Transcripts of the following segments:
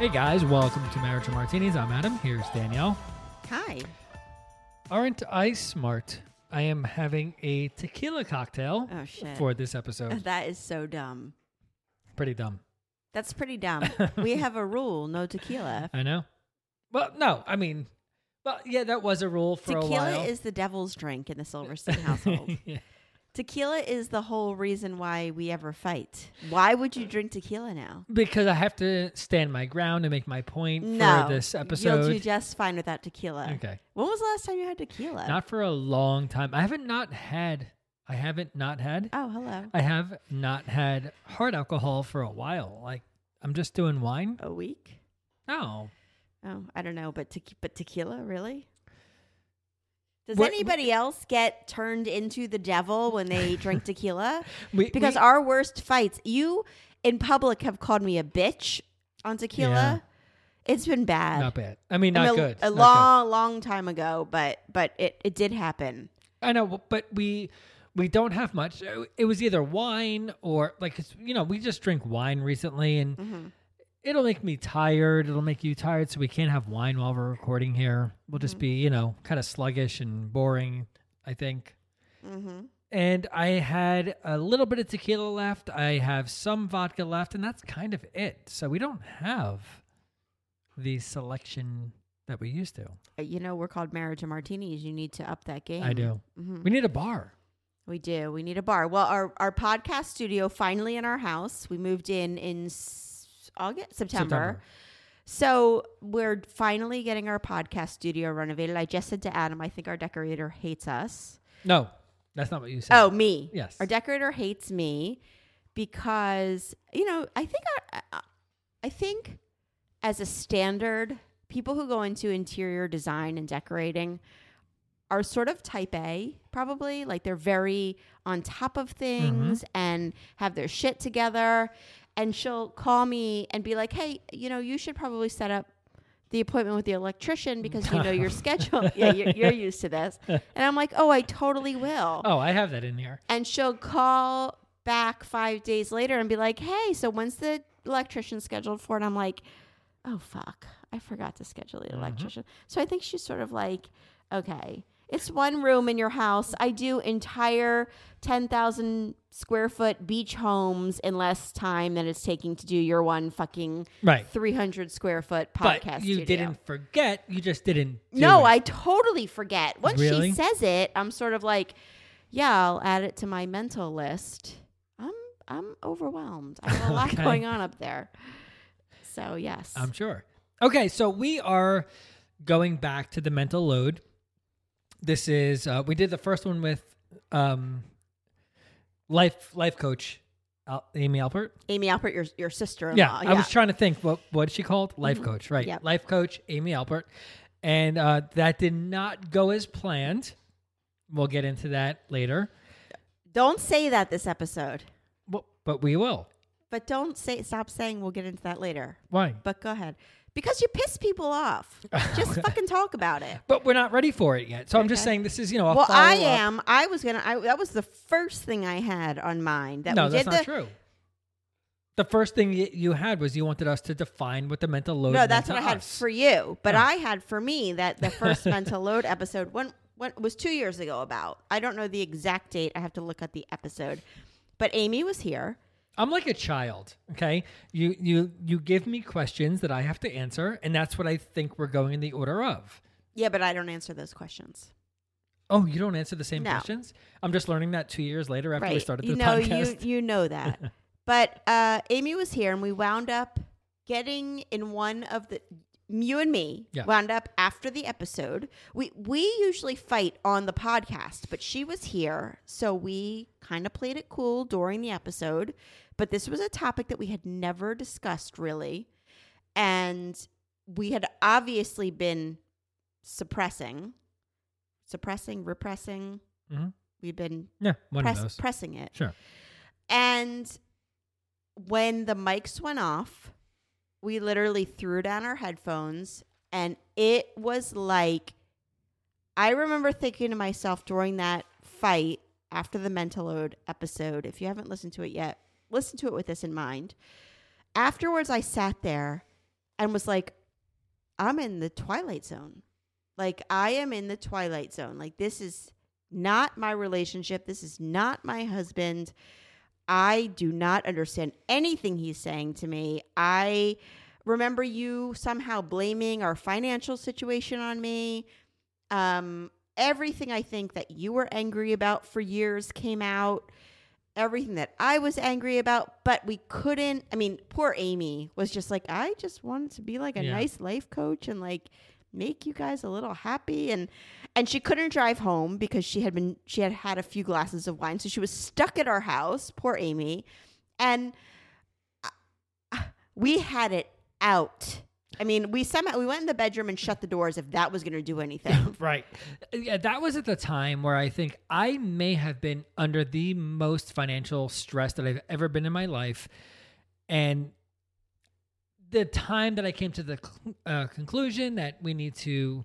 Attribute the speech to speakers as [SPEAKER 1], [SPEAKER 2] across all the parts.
[SPEAKER 1] Hey guys, welcome to Marriage and Martinis. I'm Adam. Here's Danielle.
[SPEAKER 2] Hi.
[SPEAKER 1] Aren't I smart? I am having a tequila cocktail
[SPEAKER 2] Oh shit.
[SPEAKER 1] for this episode.
[SPEAKER 2] that is so dumb.
[SPEAKER 1] Pretty dumb.
[SPEAKER 2] That's pretty dumb. we have a rule: no tequila.
[SPEAKER 1] I know. Well, no, I mean, well, yeah, that was a rule for a
[SPEAKER 2] Tequila
[SPEAKER 1] while.
[SPEAKER 2] is the devil's drink in the Silverstein household.
[SPEAKER 1] Yeah.
[SPEAKER 2] Tequila is the whole reason why we ever fight. Why would you drink tequila now?
[SPEAKER 1] Because I have to stand my ground and make my point
[SPEAKER 2] No,
[SPEAKER 1] for this episode.
[SPEAKER 2] You'll do just fine without tequila.
[SPEAKER 1] okay.
[SPEAKER 2] When was the last time you had tequila?
[SPEAKER 1] Not for a long time. I haven't not had. I haven't not had.
[SPEAKER 2] oh, hello.
[SPEAKER 1] I have not had hard alcohol for a while. Like I'm just doing wine.
[SPEAKER 2] A week?
[SPEAKER 1] Oh.
[SPEAKER 2] Oh, I don't know, but te- but tequila really? Does anybody else get turned into the devil when they drink tequila?
[SPEAKER 1] We,
[SPEAKER 2] because
[SPEAKER 1] we-
[SPEAKER 2] our worst fights you in public have called me a bitch on tequila
[SPEAKER 1] Yeah.
[SPEAKER 2] it's been bad
[SPEAKER 1] not bad. I mean,
[SPEAKER 2] I
[SPEAKER 1] not
[SPEAKER 2] mean,
[SPEAKER 1] good.
[SPEAKER 2] a
[SPEAKER 1] Not
[SPEAKER 2] long long time ago but but it, it did happen.
[SPEAKER 1] I know, but we we don't have much. It was either wine or like it's, you know we just drink wine recently, and
[SPEAKER 2] Mm-hmm.
[SPEAKER 1] It'll make me tired. It'll make you tired, so we can't have wine while we're recording here. We'll just
[SPEAKER 2] Mm-hmm.
[SPEAKER 1] be you know kind of sluggish and boring. I think.
[SPEAKER 2] mm-hmm.
[SPEAKER 1] And I had a little bit of tequila left. I have some vodka left, and that's kind of it. So we don't have the selection that we used to.
[SPEAKER 2] Uh, you know we're called marriage and martinis you need to up that game
[SPEAKER 1] I do.
[SPEAKER 2] Mm-hmm.
[SPEAKER 1] We need a bar.
[SPEAKER 2] we do we need a bar well our our podcast studio finally in our house we moved in in august september. So we're finally getting our podcast studio renovated. I just said to Adam, I think our decorator hates us.
[SPEAKER 1] No, that's not what you said.
[SPEAKER 2] Oh, me.
[SPEAKER 1] Yes.
[SPEAKER 2] Our decorator hates me because you know I think I, I- I think as a standard, people who go into interior design and decorating are sort of type A, probably like they're very on top of things mm-hmm. and have their shit together. And she'll call me and be like, "Hey, you know, you should probably set up." The appointment with the electrician because you know your schedule. Yeah, you're, you're used to this. And I'm like, oh, I totally will
[SPEAKER 1] Oh, I have that in here.
[SPEAKER 2] and she'll call back five days later and be like, "Hey, so when's the electrician scheduled for?" And I'm like, "Oh fuck, I forgot to schedule the mm-hmm. electrician." So I think she's sort of like, "Okay, it's one room in your house. I do entire ten thousand square foot beach homes in less time than it's taking to do your one fucking
[SPEAKER 1] Right.
[SPEAKER 2] three hundred square foot podcast."
[SPEAKER 1] But you
[SPEAKER 2] studio.
[SPEAKER 1] didn't forget. You just didn't.
[SPEAKER 2] No,
[SPEAKER 1] it.
[SPEAKER 2] I totally forget. Once
[SPEAKER 1] Really?
[SPEAKER 2] she says it, I'm sort of like, yeah, I'll add it to my mental list. I'm I'm overwhelmed. I have a lot
[SPEAKER 1] Okay.
[SPEAKER 2] going on up there. So yes.
[SPEAKER 1] I'm sure. Okay, so we are going back to the mental load. This is uh, we did the first one with um, life life coach Al- Amy Alpert.
[SPEAKER 2] Amy Alpert, your your sister in
[SPEAKER 1] Yeah. I was trying to think what what she called? Life coach, right?
[SPEAKER 2] Mm-hmm. Yep.
[SPEAKER 1] Life coach Amy Alpert, and uh, that did not go as planned. We'll get into that later,
[SPEAKER 2] Don't say that this episode.
[SPEAKER 1] but, but we will.
[SPEAKER 2] But don't say stop saying we'll get into that later.
[SPEAKER 1] Why?
[SPEAKER 2] But go ahead. Because you piss people off. Just fucking talk about it.
[SPEAKER 1] But we're not ready for it yet. So I'm just saying this is you know a
[SPEAKER 2] Well, I am. I was gonna. I, that was the first thing I had on mind. That
[SPEAKER 1] no, that's not
[SPEAKER 2] the,
[SPEAKER 1] true. The first thing y- you had was you wanted us to define what the mental load.
[SPEAKER 2] No, that's what I had
[SPEAKER 1] us.
[SPEAKER 2] for you. But
[SPEAKER 1] Oh.
[SPEAKER 2] I had for me that the first mental load episode one, one was two years ago. About I don't know the exact date. I have to look at the episode. But Amy was here,
[SPEAKER 1] I'm like a child, okay? You you you give me questions that I have to answer, and that's what I think we're going in the order of.
[SPEAKER 2] Yeah, but I don't answer those questions.
[SPEAKER 1] Oh, you don't answer the same
[SPEAKER 2] No.
[SPEAKER 1] questions? I'm just learning that two years later after we started
[SPEAKER 2] you
[SPEAKER 1] the
[SPEAKER 2] know,
[SPEAKER 1] podcast.
[SPEAKER 2] you you know that. but uh, Amy was here, and we wound up getting in one of the you and me
[SPEAKER 1] Yeah.
[SPEAKER 2] wound up after the episode. We we usually fight on the podcast, but she was here, so we kind of played it cool during the episode. But this was a topic that we had never discussed really, and we had obviously been suppressing, suppressing, repressing.
[SPEAKER 1] Mhm.
[SPEAKER 2] We've been
[SPEAKER 1] yeah, one
[SPEAKER 2] press,
[SPEAKER 1] of those.
[SPEAKER 2] pressing it.
[SPEAKER 1] Sure.
[SPEAKER 2] And when the mics went off, we literally threw down our headphones and it was like I remember thinking to myself during that fight after the mental load episode, if you haven't listened to it yet, listen to it with this in mind. Afterwards I sat there and was like I'm in the twilight zone. Like I am in the twilight zone. Like this is not my relationship. This is not my husband. I do not understand anything he's saying to me. I remember you somehow blaming our financial situation on me. Um, everything I think that you were angry about for years came out. Everything that I was angry about, but we couldn't. I mean, poor Amy was just like, I just wanted to be like a
[SPEAKER 1] Yeah.
[SPEAKER 2] nice life coach and like make you guys a little happy and and she couldn't drive home because she had been she had had a few glasses of wine so she was stuck at our house poor amy and uh, we had it out i mean we somehow we went in the bedroom and shut the doors if that was going to do anything
[SPEAKER 1] Right. Yeah, that was at the time where I think I may have been under the most financial stress that I've ever been in my life. And the time that I came to the uh, conclusion that we need to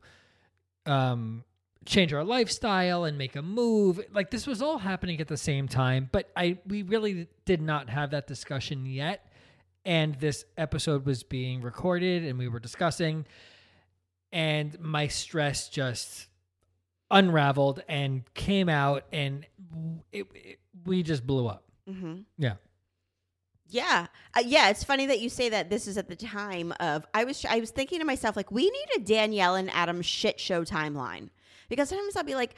[SPEAKER 1] um, change our lifestyle and make a move, like this was all happening at the same time, but I we really did not have that discussion yet. And this episode was being recorded and we were discussing and my stress just unraveled and came out and it, it- we just blew up
[SPEAKER 2] mm-hmm.
[SPEAKER 1] yeah
[SPEAKER 2] Yeah, uh, yeah. It's funny that you say that. This is at the time of I was I was thinking to myself like we need a Danielle and Adam shit show timeline because sometimes I'll be like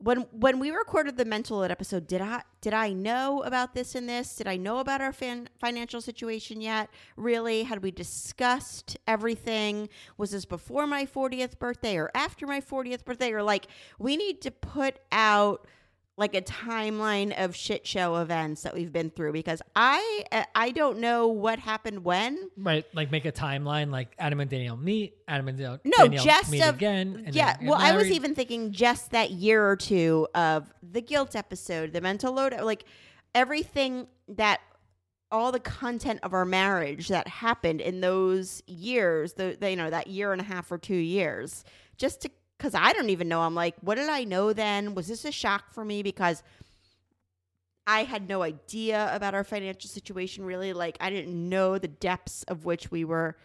[SPEAKER 2] when when we recorded the mental load episode did I did I know about this and this? Did I know about our fan, financial situation yet? Really? Had we discussed everything? Was this before my 40th birthday or after my 40th birthday? Or like we need to put out like a timeline of shit show events that we've been through because I uh, I don't know what happened when.
[SPEAKER 1] right like make a timeline like adam and danielle meet adam and Danielle,
[SPEAKER 2] No,
[SPEAKER 1] Danielle
[SPEAKER 2] just
[SPEAKER 1] meet
[SPEAKER 2] of
[SPEAKER 1] again and
[SPEAKER 2] yeah. Well, I was even thinking just that year or two of the guilt episode, the mental load, like everything that all the content of our marriage that happened in those years, the, the you know that year and a half or two years, just to because I don't even know. I'm like, what did I know then? Was this a shock for me because I had no idea about our financial situation really. Like I didn't know the depths of which we were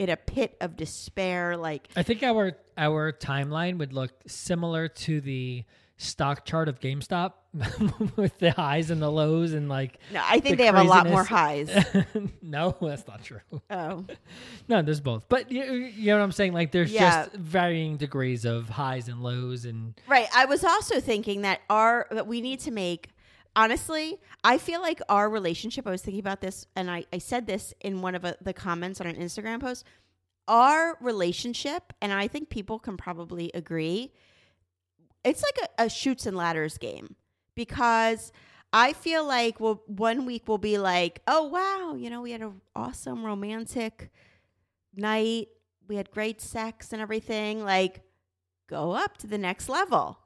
[SPEAKER 2] in a pit of despair. Like
[SPEAKER 1] i think our our timeline would look similar to the stock chart of gamestop with the highs and the lows and like
[SPEAKER 2] no, I think
[SPEAKER 1] the
[SPEAKER 2] they have a lot more highs.
[SPEAKER 1] no that's not true
[SPEAKER 2] Oh,
[SPEAKER 1] no there's both but you, you know what i'm saying like there's
[SPEAKER 2] Yeah.
[SPEAKER 1] just varying degrees of highs and lows and
[SPEAKER 2] right. I was also thinking that our that we need to make. Honestly, I feel like our relationship. I was thinking about this, and I, I said this in one of uh the comments on an Instagram post. Our relationship, and I think people can probably agree, it's like a, a Chutes and Ladders game because I feel like well, one week will be like, oh wow, you know, we had an awesome romantic night, we had great sex and everything. Like, go up to the next level.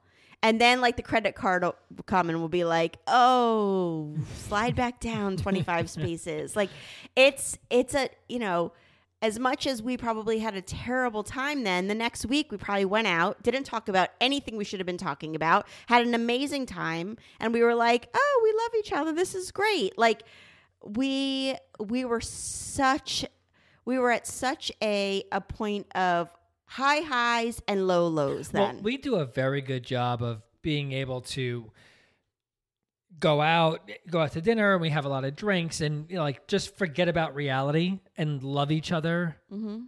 [SPEAKER 2] And then like the credit card will come and will be like, "Oh, slide back down 25 spaces." Like it's it's a, you know, as much as we probably had a terrible time then, the next week we probably went out, didn't talk about anything we should have been talking about, had an amazing time, and we were like, "Oh, we love each other. This is great." Like we we were such we were at such a a point of high highs and low lows then.
[SPEAKER 1] Well, we do a very good job of being able to go out, go out to dinner, and we have a lot of drinks, and you know, like just forget about reality and love each other.
[SPEAKER 2] Mm-hmm.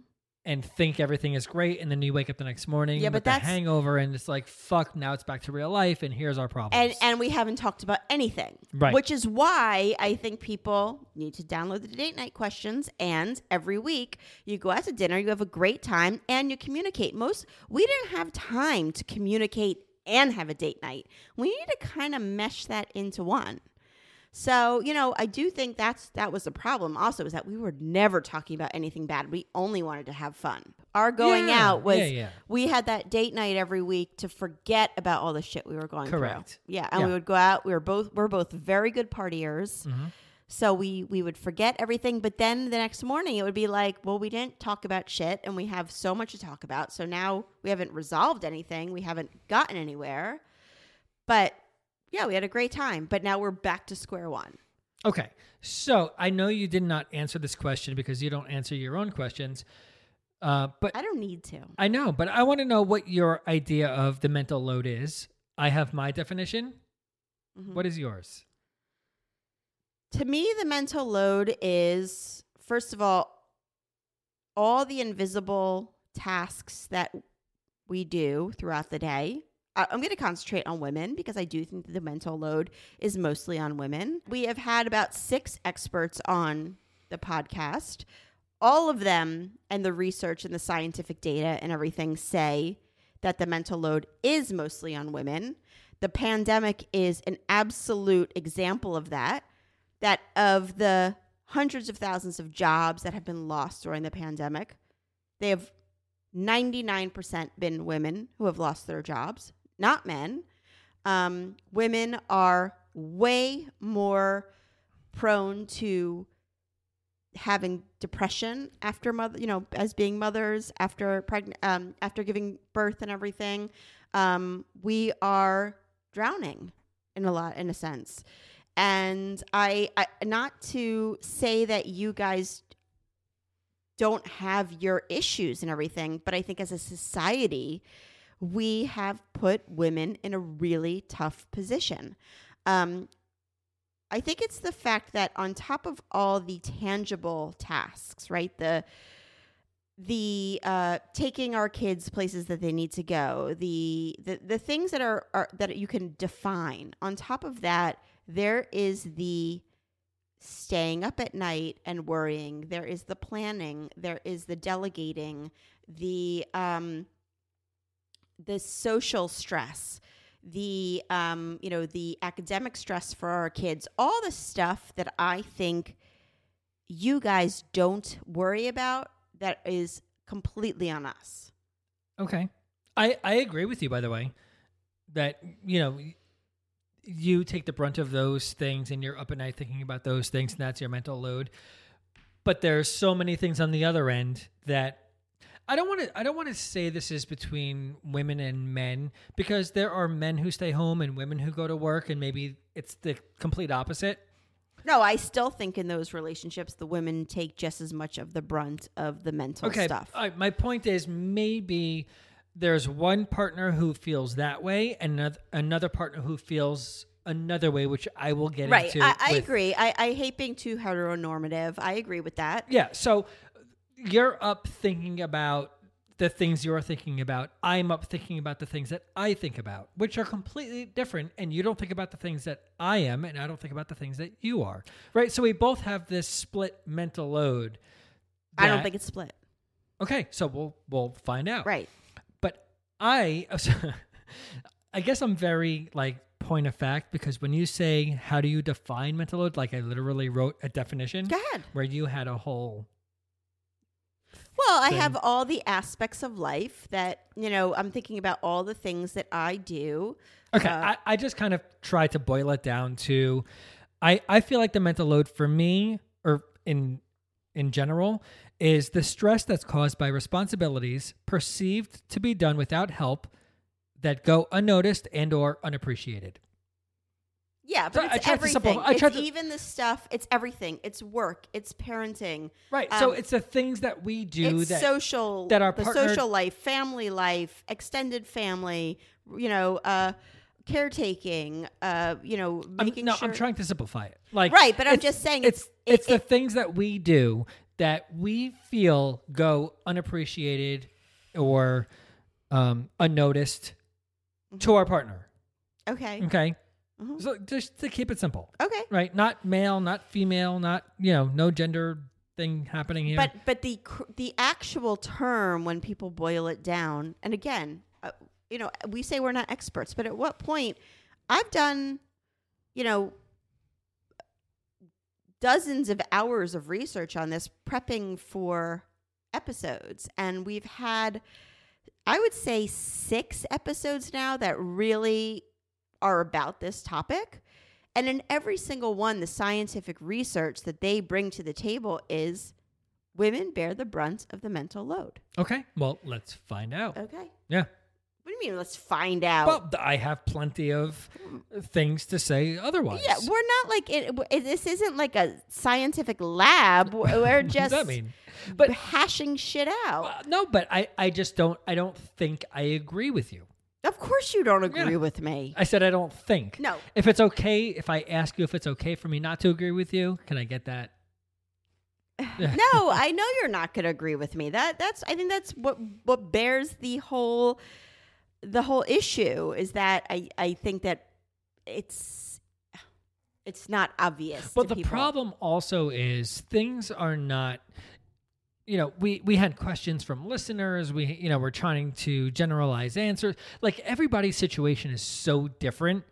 [SPEAKER 1] And think everything is great, and then you wake up the next morning
[SPEAKER 2] Yeah,
[SPEAKER 1] with
[SPEAKER 2] but
[SPEAKER 1] the
[SPEAKER 2] that's-
[SPEAKER 1] hangover, and it's like fuck. Now it's back to real life, and here's our problem,
[SPEAKER 2] and and we haven't talked about anything
[SPEAKER 1] Right.
[SPEAKER 2] which is why i think people need to download the date night questions and every week you go out to dinner you have a great time and you communicate most we didn't have time to communicate and have a date night we need to kind of mesh that into one so you know i do think that's that was the problem also is that we were never talking about anything bad we only wanted to have fun our going
[SPEAKER 1] Yeah,
[SPEAKER 2] out was
[SPEAKER 1] yeah, yeah.
[SPEAKER 2] we had that date night every week to forget about all the shit we were going
[SPEAKER 1] Correct.
[SPEAKER 2] through. Yeah, and we would go out. We were both we're both very good partiers.
[SPEAKER 1] Mm-hmm.
[SPEAKER 2] So we we would forget everything, but then the next morning it would be like, well, we didn't talk about shit, and we have so much to talk about. So now we haven't resolved anything. We haven't gotten anywhere. But yeah, we had a great time. But now we're back to square one.
[SPEAKER 1] Okay. So I know you did not answer this question because you don't answer your own questions. Uh, but
[SPEAKER 2] I don't need to.
[SPEAKER 1] I know, but I want to know what your idea of the mental load is. I have my definition.
[SPEAKER 2] Mhm.
[SPEAKER 1] What is yours?
[SPEAKER 2] To me, the mental load is first of all, all the invisible tasks that we do throughout the day. I'm going to concentrate on women because I do think the mental load is mostly on women. We have had about six experts on the podcast. All of them and the research and the scientific data and everything say that the mental load is mostly on women. The pandemic is an absolute example of that. That of the hundreds of thousands of jobs that have been lost during the pandemic, they have 99% been women who have lost their jobs, not men. Um, women are way more prone to having depression after mother, you know, as being mothers after pregnant, um, after giving birth and everything. Um, we are drowning in a lot, in a sense. And I, I, not to say that you guys don't have your issues and everything, but I think as a society, we have put women in a really tough position. Um, I think it's the fact that on top of all the tangible tasks, right? The the uh, taking our kids places that they need to go, the the, the things that are, are that you can define. On top of that, there is the staying up at night and worrying. There is the planning. There is the delegating. The um, the social stress the um, you know the academic stress for our kids all the stuff that i think you guys don't worry about that is completely on us
[SPEAKER 1] Okay. I, I agree with you, by the way, that, you know, you take the brunt of those things and you're up at night thinking about those things and that's your mental load. But there's so many things on the other end that I don't want to I don't want to say this is between women and men because there are men who stay home and women who go to work and maybe it's the complete opposite.
[SPEAKER 2] no i still think in those relationships the women take just as much of the brunt of the mental
[SPEAKER 1] okay,
[SPEAKER 2] stuff
[SPEAKER 1] right, my point is maybe there's one partner who feels that way and another, partner who feels another way, which I will get
[SPEAKER 2] right
[SPEAKER 1] into.
[SPEAKER 2] i, I agree I, I hate being too heteronormative i agree with that
[SPEAKER 1] Yeah. So you're up thinking about the things you're thinking about. I'm up thinking about the things that I think about, which are completely different. And you don't think about the things that I am, and I don't think about the things that you are. Right. So we both have this split mental load.
[SPEAKER 2] i don't think it's split
[SPEAKER 1] Okay. So we'll we'll find out.
[SPEAKER 2] right
[SPEAKER 1] I, I guess I'm very like point of fact because when you say how do you define mental load, like I literally wrote a definition
[SPEAKER 2] go ahead
[SPEAKER 1] where you had a whole.
[SPEAKER 2] Well, I have all the aspects of life that, you know, I'm thinking about all the things that I do.
[SPEAKER 1] Okay,
[SPEAKER 2] Uh,
[SPEAKER 1] I, I just kind of try to boil it down to, I I feel like the mental load for me or in in general is the stress that's caused by responsibilities perceived to be done without help that go unnoticed and or unappreciated.
[SPEAKER 2] Yeah,
[SPEAKER 1] So
[SPEAKER 2] but
[SPEAKER 1] I
[SPEAKER 2] it's
[SPEAKER 1] tried to simplify-
[SPEAKER 2] everything.
[SPEAKER 1] I
[SPEAKER 2] it's
[SPEAKER 1] to-
[SPEAKER 2] even the stuff. It's everything. It's work. It's parenting.
[SPEAKER 1] Right. so
[SPEAKER 2] Um,
[SPEAKER 1] it's the things that we do that
[SPEAKER 2] social.
[SPEAKER 1] that our
[SPEAKER 2] the
[SPEAKER 1] partner-
[SPEAKER 2] social life, family life, extended family. You know, uh, caretaking, uh, you know,
[SPEAKER 1] I'm,
[SPEAKER 2] making
[SPEAKER 1] no,
[SPEAKER 2] sure.
[SPEAKER 1] I'm trying to simplify it. Like
[SPEAKER 2] Right, but I'm just saying
[SPEAKER 1] it's
[SPEAKER 2] it's-
[SPEAKER 1] it's,
[SPEAKER 2] it-
[SPEAKER 1] the
[SPEAKER 2] it-
[SPEAKER 1] things that we do that we feel go unappreciated or um, unnoticed
[SPEAKER 2] Mm-hmm.
[SPEAKER 1] to our partner.
[SPEAKER 2] Okay.
[SPEAKER 1] Okay,
[SPEAKER 2] Mhm.
[SPEAKER 1] so just to keep it simple,
[SPEAKER 2] Okay.
[SPEAKER 1] right? Not male, not female, not you know, no gender thing happening here.
[SPEAKER 2] But but the cr- the actual term when people boil it down, and again, uh, you know, we say we're not experts, but at what point? I've done, you know, dozens of hours of research on this, prepping for episodes, and we've had, I would say, six episodes now that really are about this topic. And in every single one, the scientific research that they bring to the table is women bear the brunt of the mental load.
[SPEAKER 1] okay, well, let's find out.
[SPEAKER 2] Okay.
[SPEAKER 1] Yeah.
[SPEAKER 2] What do you mean? Let's find out.
[SPEAKER 1] Well, I have plenty of things to say otherwise.
[SPEAKER 2] yeah, we're not like it, it- This isn't like a scientific lab. We're
[SPEAKER 1] what
[SPEAKER 2] just
[SPEAKER 1] does that mean?
[SPEAKER 2] but hashing shit out.
[SPEAKER 1] Uh, no, but I, I just don't I don't think I agree with you.
[SPEAKER 2] of course, you don't agree
[SPEAKER 1] Yeah.
[SPEAKER 2] with me.
[SPEAKER 1] I said I don't think.
[SPEAKER 2] No.
[SPEAKER 1] If it's okay, if I ask you if it's okay for me not to agree with you, can I get that?
[SPEAKER 2] no, I know you're not going to agree with me. That that's I think that's what what bears the whole the whole issue is that I I think that it's it's not obvious.
[SPEAKER 1] But the
[SPEAKER 2] people.
[SPEAKER 1] problem also is things are not you know, we we had questions from listeners. We you know, we're trying to generalize answers. Like everybody's situation is so different.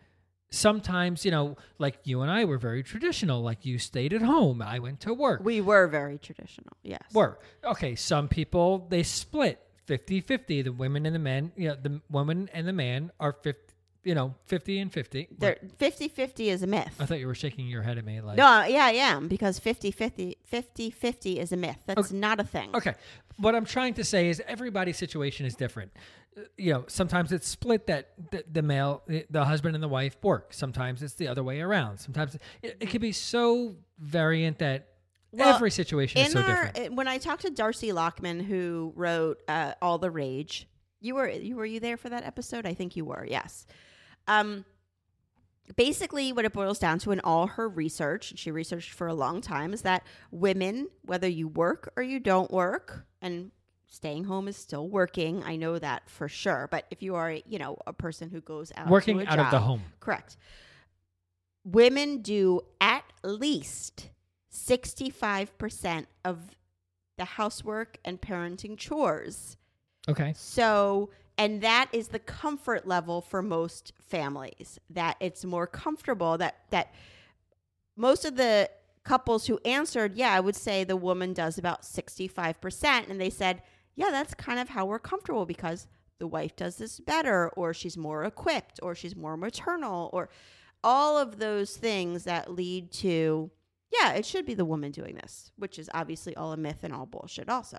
[SPEAKER 1] Sometimes, you know, like you and I were very traditional. Like you stayed at home. I went to work.
[SPEAKER 2] we were very traditional. Yes.
[SPEAKER 1] Were. Okay, some people they split 50-50. The women and the men, you know, the woman and the man are 50, you know, 50 and 50.
[SPEAKER 2] There 50-50 is a myth.
[SPEAKER 1] I thought you were shaking your head at me like
[SPEAKER 2] No, yeah, I am because 50-50 50-50 is a myth. That's not a thing.
[SPEAKER 1] Okay. What I'm trying to say is everybody's situation is different. Uh, You know, sometimes it's split that the, the male, the husband and the wife work. Sometimes it's the other way around. Sometimes it, it could be so variant that
[SPEAKER 2] Well,
[SPEAKER 1] every situation is so
[SPEAKER 2] our
[SPEAKER 1] different.
[SPEAKER 2] uh, when I talked to Darcy Lockman who wrote uh, All the Rage, you were you were you there for that episode? I think you were. Yes. Um basically what it boils down to in all her research, and she researched for a long time, is that women, whether you work or you don't work, and staying home is still working, I know that for sure. But if you are, you know, a person who goes out to
[SPEAKER 1] Working out of the home.
[SPEAKER 2] Correct. Women do at least 65% of the housework and parenting chores.
[SPEAKER 1] Okay.
[SPEAKER 2] So, and that is the comfort level for most families that it's more comfortable that that most of the couples who answered, yeah, I would say the woman does about 65% and they said, yeah, that's kind of how we're comfortable because the wife does this better or she's more equipped or she's more maternal or all of those things that lead to yeah, it should be the woman doing this, which is obviously all a myth and all bullshit also.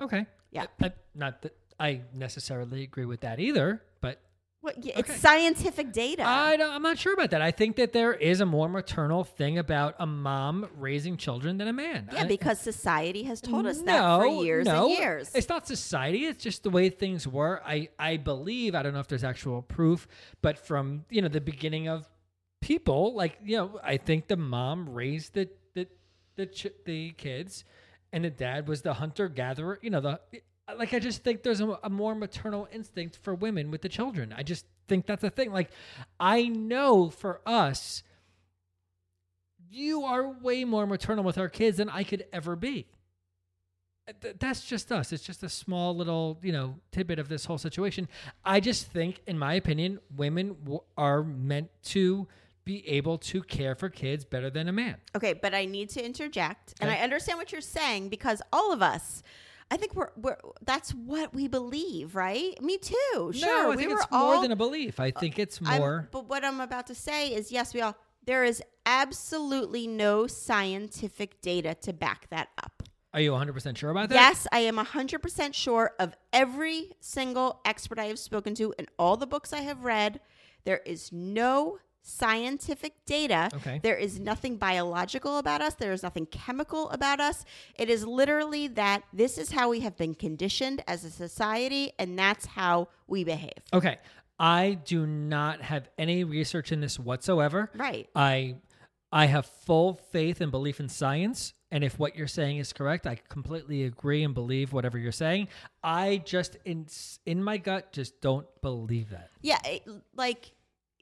[SPEAKER 1] Okay.
[SPEAKER 2] Yeah.
[SPEAKER 1] I, I- not that I necessarily agree with that either, but
[SPEAKER 2] What yeah,
[SPEAKER 1] Okay.
[SPEAKER 2] it's scientific data.
[SPEAKER 1] I don't, I'm not sure about that. I think that there is a more maternal thing about a mom raising children than a man.
[SPEAKER 2] Yeah,
[SPEAKER 1] I-
[SPEAKER 2] because society has told us that for years
[SPEAKER 1] no,
[SPEAKER 2] and years.
[SPEAKER 1] It's not society. It's just the way things were. I, I believe, I don't know if there's actual proof, but from, you know, the beginning of people, like, you know, I think the mom raised the, the, the, ch- the kids and the dad was the hunter gatherer, you know, the, like, I just think there's a, a more maternal instinct for women with the children. I just think that's a thing. Like, I know for us, you are way more maternal with our kids than I could ever be. Th- That's just us. It's just a small little, you know, tidbit of this whole situation. I just think, in my opinion, women w- are meant to be able to care for kids better than a man.
[SPEAKER 2] okay, but I need to interject, and I understand what you're saying because all of us, I think we're we're that's what we believe, right? Me too. Sure,
[SPEAKER 1] no, I
[SPEAKER 2] we
[SPEAKER 1] think
[SPEAKER 2] were
[SPEAKER 1] it's
[SPEAKER 2] all.
[SPEAKER 1] more than a belief. I think it's
[SPEAKER 2] I'm-
[SPEAKER 1] more.
[SPEAKER 2] but what I'm about to say is, yes, we all. There is absolutely no scientific data to back that up.
[SPEAKER 1] Are you 100% sure about that?
[SPEAKER 2] Yes, I am 100% sure of every single expert I have spoken to and all the books I have read. There is no scientific data.
[SPEAKER 1] Okay.
[SPEAKER 2] There is nothing biological about us. There is nothing chemical about us. It is literally that this is how we have been conditioned as a society and that's how we behave.
[SPEAKER 1] Okay. I do not have any research in this whatsoever.
[SPEAKER 2] Right.
[SPEAKER 1] I I have full faith and belief in science. And if what you're saying is correct, I completely agree and believe whatever you're saying. I just in in my gut just don't believe that.
[SPEAKER 2] Yeah, it- like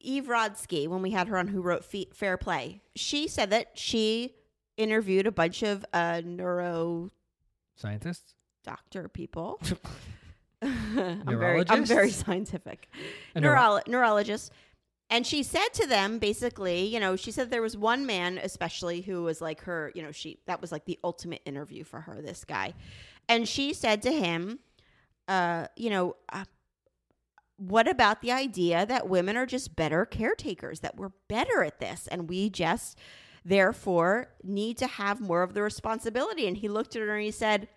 [SPEAKER 2] Eve Rodsky, when we had her on Who Wrote Fe- Fair Play, she said that she interviewed a bunch of uh, neuro
[SPEAKER 1] Scientists?
[SPEAKER 2] doctor people. I'm very, I'm very scientific.
[SPEAKER 1] Neuro-
[SPEAKER 2] Neuro- neurologists. And she said to them, basically, you know, she said there was one man, especially, who was like her, you know, she, that was like the ultimate interview for her, this guy. And she said to him, uh, you know, uh, what about the idea that women are just better caretakers, that we're better at this, and we just, therefore, need to have more of the responsibility? And he looked at her and he said,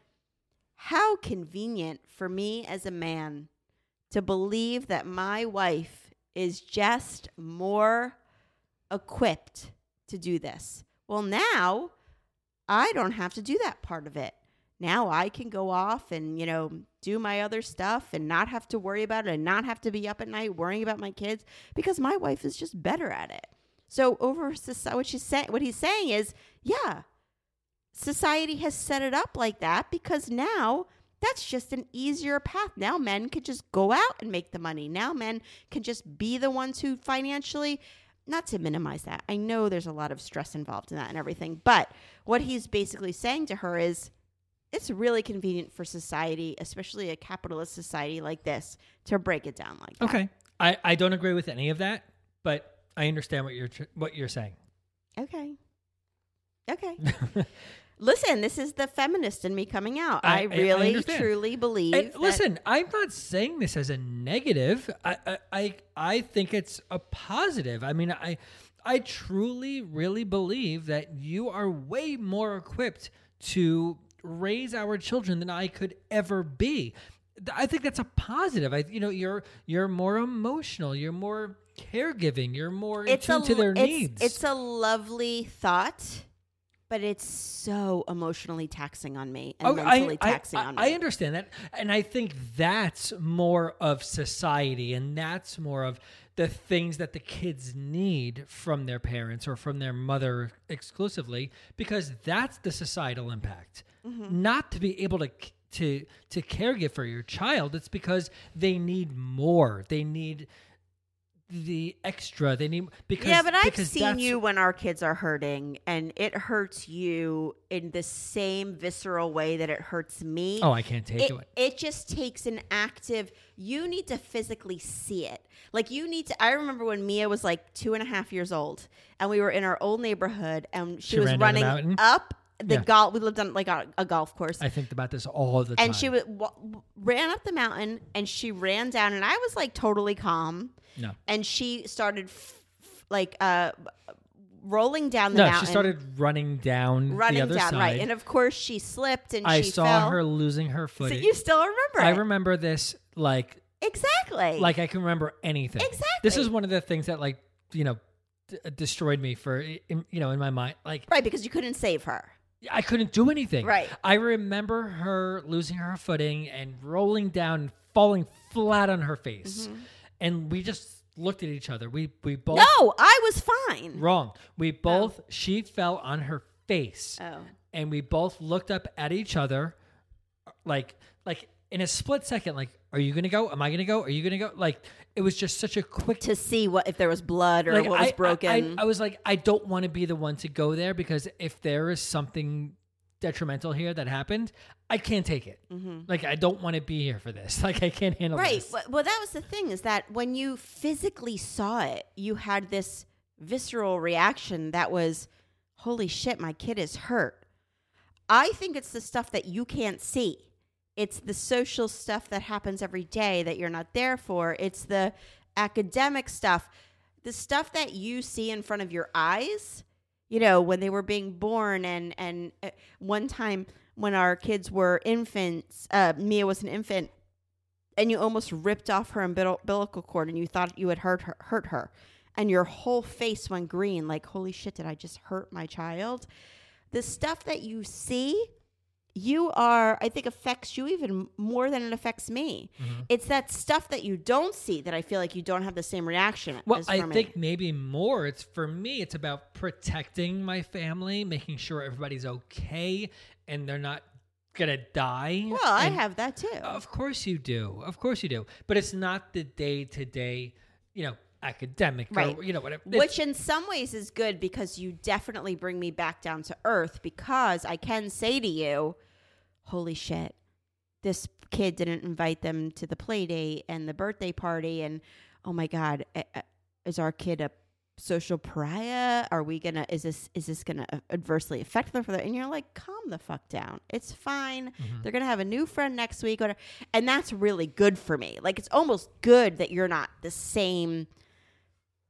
[SPEAKER 2] How convenient for me as a man to believe that my wife is just more equipped to do this. Well, now I don't have to do that part of it. Now I can go off and, you know, do my other stuff and not have to worry about it and not have to be up at night worrying about my kids because my wife is just better at it. So over soci- what she's saying, what he's saying is, yeah, society has set it up like that because now that's just an easier path. Now men can just go out and make the money. Now men can just be the ones who financially not to minimize that. I know there's a lot of stress involved in that and everything, but what he's basically saying to her is it's really convenient for society, especially a capitalist society like this, to break it down like that.
[SPEAKER 1] Okay. I, I don't agree with any of that, but I understand what you're tr- what you're saying.
[SPEAKER 2] Okay. Okay. Listen, this is the feminist in me coming out.
[SPEAKER 1] I-
[SPEAKER 2] I,
[SPEAKER 1] I- I
[SPEAKER 2] really, truly believe.
[SPEAKER 1] And
[SPEAKER 2] that-
[SPEAKER 1] listen, I'm not saying this as a negative. I, I I I think it's a positive. I mean, I I truly really believe that you are way more equipped to raise our children than I could ever be. I think that's a positive. I you know, you're you're more emotional, you're more caregiving, you're more
[SPEAKER 2] it's a
[SPEAKER 1] to their
[SPEAKER 2] it's,
[SPEAKER 1] needs.
[SPEAKER 2] It's a lovely thought, but it's so emotionally taxing on me and oh, mentally
[SPEAKER 1] I,
[SPEAKER 2] taxing
[SPEAKER 1] I,
[SPEAKER 2] on me.
[SPEAKER 1] I understand that. And I think that's more of society and that's more of the things that the kids need from their parents or from their mother exclusively because that's the societal impact.
[SPEAKER 2] Mm-hmm.
[SPEAKER 1] Not to be able to to to caregive for your child, it's because they need more. They need the extra. They need because
[SPEAKER 2] yeah, but I've seen you when our kids are hurting, and it hurts you in the same visceral way that it hurts me.
[SPEAKER 1] Oh, I can't take
[SPEAKER 2] it,
[SPEAKER 1] it.
[SPEAKER 2] it just takes an active you need to physically see it like you need to i remember when mia was like two and a half years old and we were in our old neighborhood and she,
[SPEAKER 1] She
[SPEAKER 2] was
[SPEAKER 1] down the
[SPEAKER 2] running up the
[SPEAKER 1] Yeah.
[SPEAKER 2] golf we lived on like a, a golf course
[SPEAKER 1] I think about this all the time.
[SPEAKER 2] and she w- w- ran up the mountain and she ran down and i was like totally calm
[SPEAKER 1] no.
[SPEAKER 2] and she started f- f- like uh rolling down the
[SPEAKER 1] No,
[SPEAKER 2] mountain
[SPEAKER 1] she started running down
[SPEAKER 2] running
[SPEAKER 1] the other
[SPEAKER 2] down
[SPEAKER 1] side.
[SPEAKER 2] right and of course she slipped and
[SPEAKER 1] I
[SPEAKER 2] she
[SPEAKER 1] saw
[SPEAKER 2] fell.
[SPEAKER 1] her losing her
[SPEAKER 2] so
[SPEAKER 1] footing.
[SPEAKER 2] you still remember
[SPEAKER 1] I
[SPEAKER 2] it.
[SPEAKER 1] remember this like
[SPEAKER 2] exactly
[SPEAKER 1] like I can remember anything.
[SPEAKER 2] Exactly.
[SPEAKER 1] This is one of the things that like you know d- destroyed me for in, you know in my mind. Like
[SPEAKER 2] right because you couldn't save her
[SPEAKER 1] I couldn't do anything.
[SPEAKER 2] Right.
[SPEAKER 1] I remember her losing her footing and rolling down and falling flat on her face, and we just looked at each other. We we both.
[SPEAKER 2] No, I was fine.
[SPEAKER 1] wrong. We oh. both she fell on her face.
[SPEAKER 2] Oh.
[SPEAKER 1] and we both looked up at each other like like in a split second like are you gonna go am i gonna go are you gonna go like it was just such a quick
[SPEAKER 2] To see what if there was blood or
[SPEAKER 1] like,
[SPEAKER 2] what was
[SPEAKER 1] I-
[SPEAKER 2] broken.
[SPEAKER 1] I, I, I was like i don't want to be the one to go there because if there is something detrimental here that happened i can't take it like i don't want to be here for this like i can't handle
[SPEAKER 2] Mm-hmm. right.
[SPEAKER 1] this
[SPEAKER 2] Well, well, that was the thing is that when you physically saw it, you had this visceral reaction that was, "Holy shit, my kid is hurt." I think it's the stuff that you can't see. It's the social stuff that happens every day that you're not there for. It's the academic stuff, the stuff that you see in front of your eyes. You know, when they were being born, and and uh, one time when our kids were infants, uh, Mia was an infant, and you almost ripped off her umbilical cord, and you thought you had hurt her, hurt her, and your whole face went green, like holy shit, did I just hurt my child? The stuff that you see you are I think affects you even more than it affects me.
[SPEAKER 1] Mm-hmm.
[SPEAKER 2] It's that stuff that you don't see that I feel like you don't have the same reaction
[SPEAKER 1] Well,
[SPEAKER 2] as
[SPEAKER 1] I
[SPEAKER 2] me.
[SPEAKER 1] think maybe more. It's for me. It's about protecting my family, making sure everybody's okay, and they're not gonna die.
[SPEAKER 2] Well, I
[SPEAKER 1] And-
[SPEAKER 2] have that too.
[SPEAKER 1] Of course you do. Of course you do. But it's not the day to day, you know, academic
[SPEAKER 2] Right.
[SPEAKER 1] or you know whatever. It's-
[SPEAKER 2] Which in some ways is good because you definitely bring me back down to earth because I can say to you, holy shit, this kid didn't invite them to the play date and the birthday party. And oh my God, is our kid a social pariah? Are we gonna, is this, is this gonna adversely affect them for that? And you're like, calm the fuck down. It's fine.
[SPEAKER 1] Mm-hmm.
[SPEAKER 2] They're gonna have a new friend next week. Whatever. And that's really good for me. Like, it's almost good that you're not the same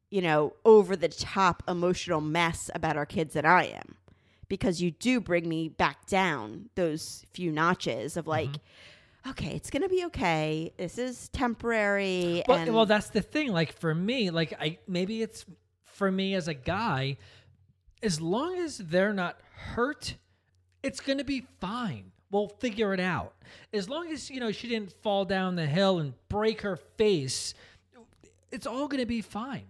[SPEAKER 2] you know, over the top emotional mess about our kids that I am. Because you do bring me back down those few notches of like, okay, it's gonna be okay. This is temporary.
[SPEAKER 1] well,
[SPEAKER 2] and
[SPEAKER 1] well, that's the thing. Like for me, like I maybe it's for me as a guy, as long as they're not hurt, it's gonna be fine. We'll figure it out. As long as you know she didn't fall down the hill and break her face, it's all gonna be fine.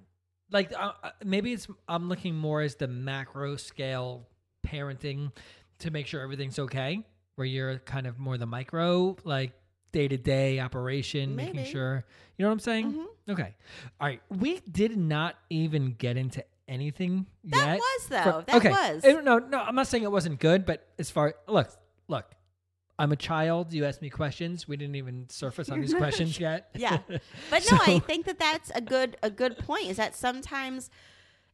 [SPEAKER 1] Like uh, uh, maybe it's I'm looking more as the macro scale parenting to make sure everything's okay. Where you're kind of more the micro, like day to day operation, making sure you know what I'm saying. Mm-hmm. Okay, all right. We did not even get into anything
[SPEAKER 2] That
[SPEAKER 1] yet.
[SPEAKER 2] was,
[SPEAKER 1] for-
[SPEAKER 2] though. That
[SPEAKER 1] okay.
[SPEAKER 2] was.
[SPEAKER 1] No, no, I'm not saying it wasn't good, but as far look, look, I'm a child. You ask me questions. We didn't even surface on these questions yet.
[SPEAKER 2] Yeah. But no, I think that that's a good a good point. Is that sometimes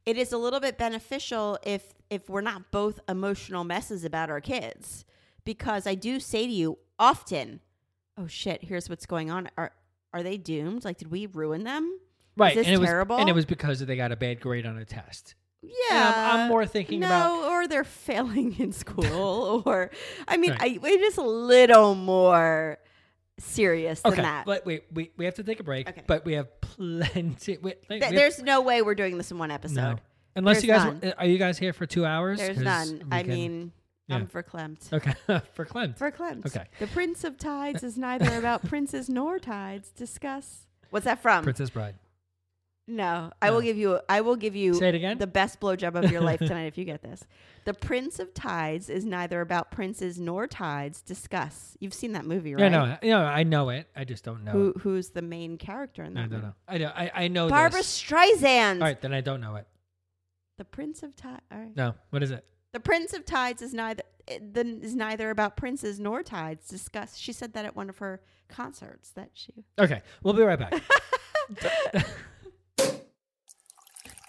[SPEAKER 2] it is a little bit beneficial if if we're not both emotional messes about our kids, because I do say to you often, "Oh shit, here's what's going on. Are are they doomed? Like, did we ruin them?
[SPEAKER 1] right,
[SPEAKER 2] this
[SPEAKER 1] and it was
[SPEAKER 2] terrible?
[SPEAKER 1] and it was because they got a bad grade on a test.
[SPEAKER 2] Yeah,
[SPEAKER 1] I'm- I'm more thinking
[SPEAKER 2] no,
[SPEAKER 1] about-
[SPEAKER 2] or they're failing in school, or I mean,
[SPEAKER 1] Right.
[SPEAKER 2] I, it is a little more serious than
[SPEAKER 1] Okay,
[SPEAKER 2] that.
[SPEAKER 1] but wait, we we have to take a break.
[SPEAKER 2] Okay.
[SPEAKER 1] But we have plenty. We, like,
[SPEAKER 2] Th-
[SPEAKER 1] we have-
[SPEAKER 2] there's no way we're doing this in one episode.
[SPEAKER 1] no. Unless
[SPEAKER 2] There's
[SPEAKER 1] you guys
[SPEAKER 2] none.
[SPEAKER 1] are you guys here for two hours?
[SPEAKER 2] There's none. I
[SPEAKER 1] can-
[SPEAKER 2] mean,
[SPEAKER 1] yeah.
[SPEAKER 2] I'm verklempt.
[SPEAKER 1] okay for Clint.
[SPEAKER 2] Verklempt.
[SPEAKER 1] Okay.
[SPEAKER 2] The Prince of Tides is neither about princes nor tides. Discuss. What's that from?
[SPEAKER 1] Princess Bride.
[SPEAKER 2] No, I will give you. I will give you
[SPEAKER 1] Say it again?
[SPEAKER 2] the best blowjob of your life tonight if you get this. The Prince of Tides is neither about princes nor tides. Discuss. You've seen that movie, right?
[SPEAKER 1] Yeah, no, know, I know it. I just don't know.
[SPEAKER 2] Who who's the main character in that?
[SPEAKER 1] I don't
[SPEAKER 2] movie?
[SPEAKER 1] know. I know. I, I know.
[SPEAKER 2] Barbara
[SPEAKER 1] this.
[SPEAKER 2] Streisand.
[SPEAKER 1] All right, then I don't know it.
[SPEAKER 2] The Prince of Tides. All right.
[SPEAKER 1] No, what is it?
[SPEAKER 2] The Prince of Tides is neither eh, it- the, is neither about princes nor tides. Discuss. She said that at one of her concerts. That she.
[SPEAKER 1] Okay, we'll be right back.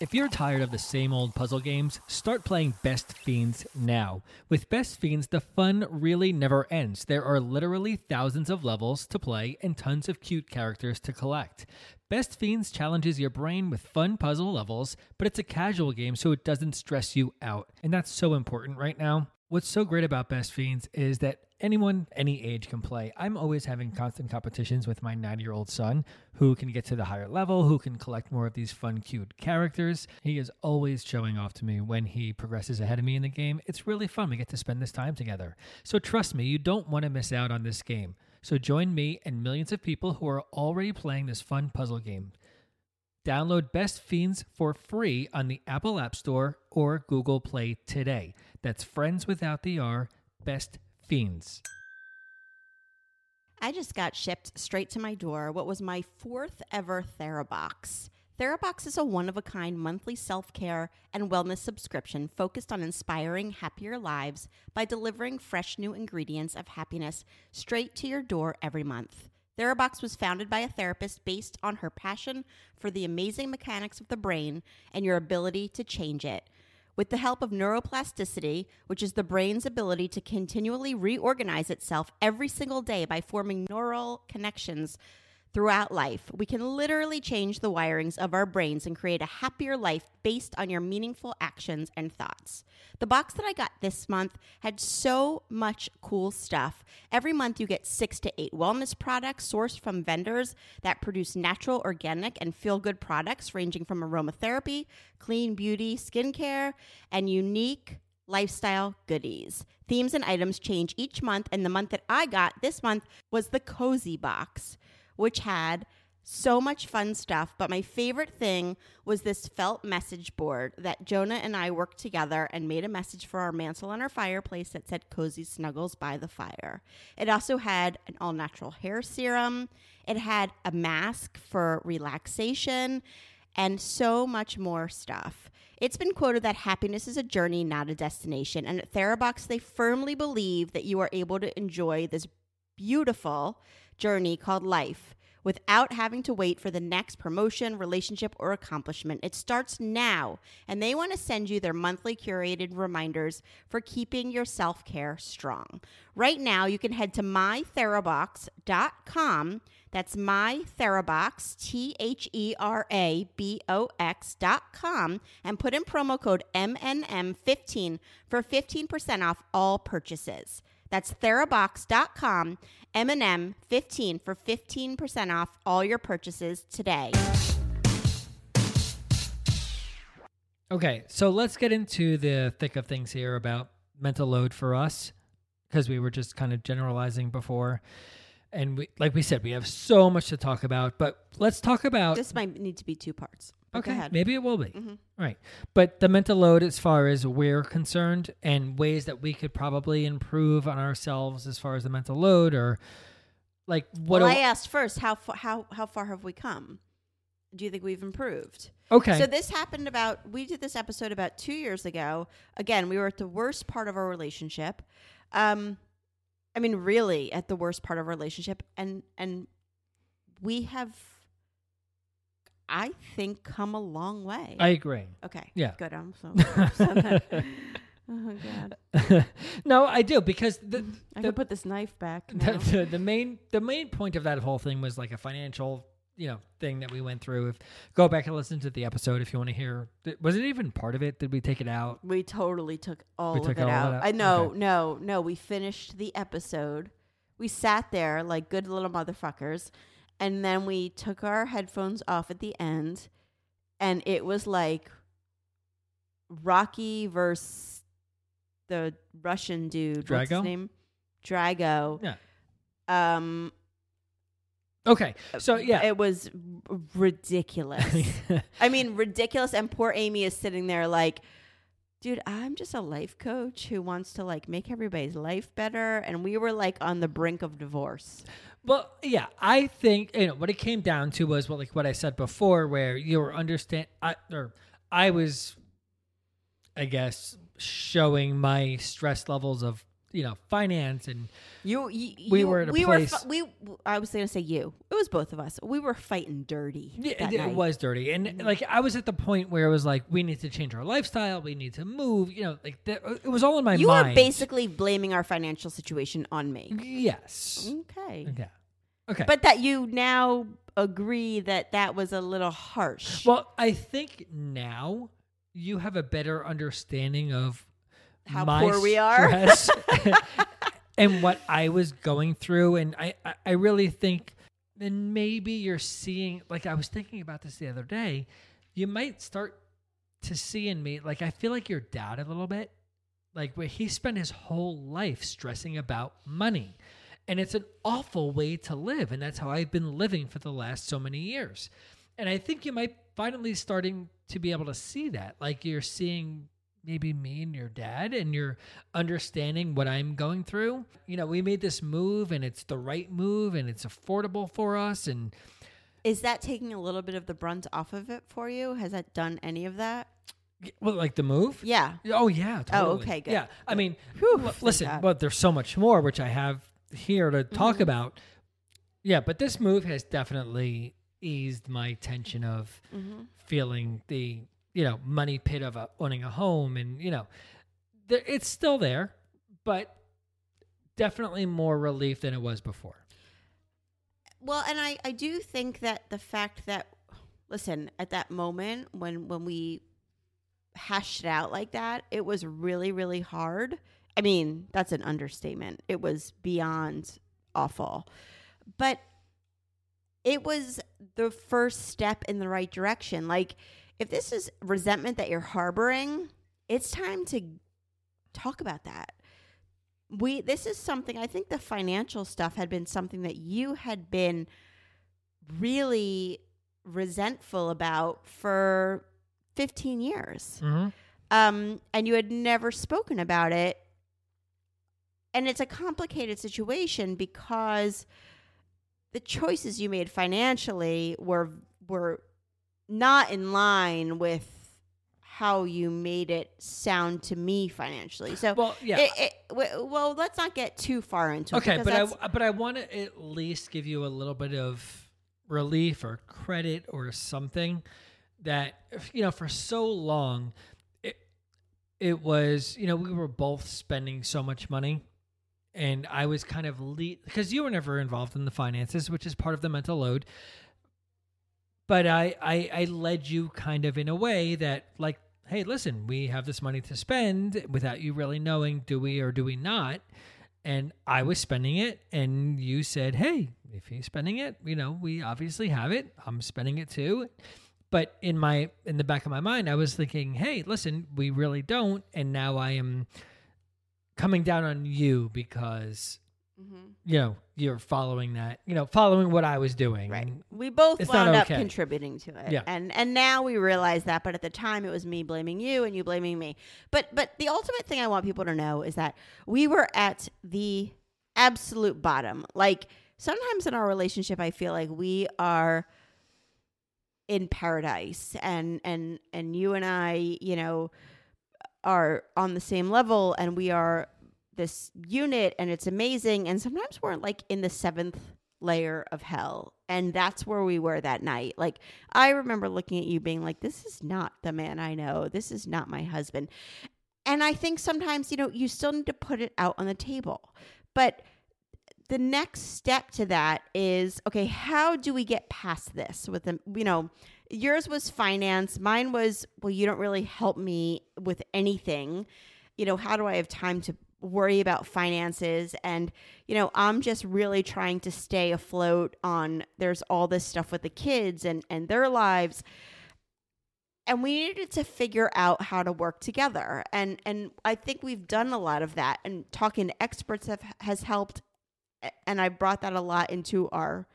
[SPEAKER 1] if you're tired of the same old puzzle games, start playing Best Fiends now. With Best Fiends, the fun really never ends. There are literally thousands of levels to play and tons of cute characters to collect. Best Fiends challenges your brain with fun puzzle levels, but it's a casual game so it doesn't stress you out. And that's so important right now. What's so great about Best Fiends is that anyone, any age can play. I'm always having constant competitions with my nine year old son who can get to the higher level, who can collect more of these fun, cute characters. He is always showing off to me when he progresses ahead of me in the game. It's really fun. We get to spend this time together. So trust me, you don't want to miss out on this game. So join me and millions of people who are already playing this fun puzzle game. Download Best Fiends for free on the Apple App Store or Google Play today. That's friends without the R, Best Fiends.
[SPEAKER 2] I just got shipped straight to my door what was my fourth ever TheraBox. TheraBox is a one of a kind monthly self care and wellness subscription focused on inspiring happier lives by delivering fresh new ingredients of happiness straight to your door every month. TheraBox was founded by a therapist based on her passion for the amazing mechanics of the brain and your ability to change it. With the help of neuroplasticity, which is the brain's ability to continually reorganize itself every single day by forming neural connections throughout life, we can literally change the wirings of our brains and create a happier life based on your meaningful actions and thoughts. The box that I got this month had so much cool stuff. Every month, you get six to eight wellness products sourced from vendors that produce natural, organic, and feel good products ranging from aromatherapy, clean beauty, skincare, and unique lifestyle goodies. Themes and items change each month, and the month that I got this month was the Cozy Box, which had so much fun stuff. But my favorite thing was this felt message board that Jonah and I worked together and made a message for our mantle on our fireplace that said Cozy Snuggles by the Fire. It also had an all natural hair serum, it had a mask for relaxation, and so much more stuff. It's been quoted that happiness is a journey, not a destination. And at Therabox, they firmly believe that you are able to enjoy this beautiful journey called life without having to wait for the next promotion, relationship, or accomplishment. It starts now, and they want to send you their monthly curated reminders for keeping your self care strong. Right now, you can head to mytherabox.com. That's mytherabox, T H E R A B O X dot com, and put in promo code MNM15 for 15% off all purchases. That's therabox.com, M&M15 for 15% off all your purchases today.
[SPEAKER 1] Okay, so let's get into the thick of things here about mental load for us because we were just kind of generalizing before. And we, like we said, we have so much to talk about, but let's talk about.
[SPEAKER 2] This might need to be two parts.
[SPEAKER 1] Okay, maybe it will be.
[SPEAKER 2] Mhm.
[SPEAKER 1] Right. But the mental load, as far as we're concerned, and ways that we could probably improve on ourselves as far as the mental load, or like what?
[SPEAKER 2] well, I asked first, how, fa- how, how far have we come? Do you think we've improved?
[SPEAKER 1] okay.
[SPEAKER 2] So this happened about we did this episode about two years ago. Again, we were at the worst part of our relationship. Um, I mean, really at the worst part of our relationship, and and we have, I think, come a long way.
[SPEAKER 1] I agree.
[SPEAKER 2] okay,
[SPEAKER 1] Yeah.
[SPEAKER 2] good. I'm so. oh God,
[SPEAKER 1] no, I do because the
[SPEAKER 2] I
[SPEAKER 1] the,
[SPEAKER 2] can put this knife back.
[SPEAKER 1] the, the the main the main point of that whole thing was like a financial you know thing that we went through. If go back and listen to the episode if you want to hear. Was it even part of it? Did we take it out?
[SPEAKER 2] We totally took all
[SPEAKER 1] We
[SPEAKER 2] of
[SPEAKER 1] took
[SPEAKER 2] it
[SPEAKER 1] all
[SPEAKER 2] out.
[SPEAKER 1] out?
[SPEAKER 2] I know,
[SPEAKER 1] Okay.
[SPEAKER 2] no, no. We finished the episode. We sat there like good little motherfuckers, and then we took our headphones off at the end, and it was like Rocky versus the Russian dude. What's his name? Drago.
[SPEAKER 1] Yeah.
[SPEAKER 2] Um.
[SPEAKER 1] Okay. So uh, yeah.
[SPEAKER 2] It was ridiculous. I mean, ridiculous. And poor Amy is sitting there like, dude, I'm just a life coach who wants to like make everybody's life better. And we were like on the brink of divorce.
[SPEAKER 1] Well, yeah, I think you know what it came down to was what like what I said before, where you were understand, I or I was, I guess, showing my stress levels of you know finance and
[SPEAKER 2] You, you
[SPEAKER 1] We were at a
[SPEAKER 2] we
[SPEAKER 1] place-
[SPEAKER 2] Were fi- we, I was gonna say you. It was both of us. We were fighting dirty.
[SPEAKER 1] Yeah, it,
[SPEAKER 2] night.
[SPEAKER 1] was dirty, and mm-hmm. like I was at the point where it was like, we need to change our lifestyle, we need to move. You know, like that, it was all in my mind.
[SPEAKER 2] You
[SPEAKER 1] mind.
[SPEAKER 2] were basically blaming our financial situation on me.
[SPEAKER 1] yes,
[SPEAKER 2] Okay.
[SPEAKER 1] yeah, okay.
[SPEAKER 2] But that you now agree that that was a little harsh.
[SPEAKER 1] well, I think now you have a better understanding of
[SPEAKER 2] How
[SPEAKER 1] my
[SPEAKER 2] poor we are.
[SPEAKER 1] and what I was going through, and I, I, I really think then maybe you're seeing. Like I was thinking about this the other day, you might start to see in me like I feel like your dad a little bit, like where he spent his whole life stressing about money. And it's an awful way to live. And that's how I've been living for the last so many years. And I think you might finally starting to be able to see that. Like you're seeing maybe me and your dad and you're understanding what I'm going through. You know, we made this move and it's the right move and it's affordable for us and
[SPEAKER 2] Is that taking a little bit of the brunt off of it for you? Has that done any of that?
[SPEAKER 1] well like the move?
[SPEAKER 2] Yeah.
[SPEAKER 1] Oh yeah, totally.
[SPEAKER 2] okay, good.
[SPEAKER 1] Yeah. I mean,
[SPEAKER 2] Whew,
[SPEAKER 1] l- listen,
[SPEAKER 2] God.
[SPEAKER 1] but there's so much more which I have here to talk
[SPEAKER 2] Mhm.
[SPEAKER 1] about. Yeah, but this move has definitely eased my tension of
[SPEAKER 2] Mm-hmm.
[SPEAKER 1] feeling the you know money pit of a, owning a home and you know there, it's still there but definitely more relief than it was before
[SPEAKER 2] Well, and I, I do think that the fact that listen, at that moment when when we hashed it out like that, it was really, really hard. I mean, that's an understatement. It was beyond awful. But it was the first step in the right direction. Like if this is resentment that you're harboring, it's time to talk about that. We this is something I think the financial stuff had been something that you had been really resentful about for 15 years.
[SPEAKER 1] Mm-hmm.
[SPEAKER 2] Um, and you had never spoken about it. And it's a complicated situation because the choices you made financially were were not in line with how you made it sound to me financially. So
[SPEAKER 1] Well, yeah.
[SPEAKER 2] it, it, w- well, let's not get too far into it.
[SPEAKER 1] Okay, but I but I want to at least give you a little bit of relief or credit or something that you know for so long it it was you know we were both spending so much money and I was kind of lead because you were never involved in the finances, which is part of the mental load. But I, I I led you kind of in a way that like, hey, listen, we have this money to spend without you really knowing, do we or do we not? And I was spending it, and you said, hey, if he's spending it, you know, we obviously have it. I'm spending it too. But in my in the back of my mind, I was thinking, hey, listen, we really don't, and now I am coming down on you because
[SPEAKER 2] Mhm.
[SPEAKER 1] you know you're following that you know following what i was doing
[SPEAKER 2] Right. We both
[SPEAKER 1] It's
[SPEAKER 2] wound up
[SPEAKER 1] okay.
[SPEAKER 2] contributing to it.
[SPEAKER 1] Yeah.
[SPEAKER 2] And and now we realize that, but at the time it was me blaming you and you blaming me. But but the ultimate thing I want people to know is that we were at the absolute bottom. Like sometimes in our relationship I feel like we are in paradise and and and you and I, you know, are on the same level and we are this unit and it's amazing and sometimes we're like in the seventh layer of hell and that's where we were that night. Like i remember looking at you being like this is not the man i know. This is not my husband. And i think sometimes you know you still need to put it out on the table. But the next step to that is okay how do we get past this with them you know yours was finance mine was well you don't really help me with anything. You know how do i have time to worry about finances. And you know i'm just really trying to stay afloat on there's all this stuff with the kids and and their lives. And we needed to figure out how to work together. And and i think we've done a lot of that. And talking to experts have, has helped. And i brought that a lot into our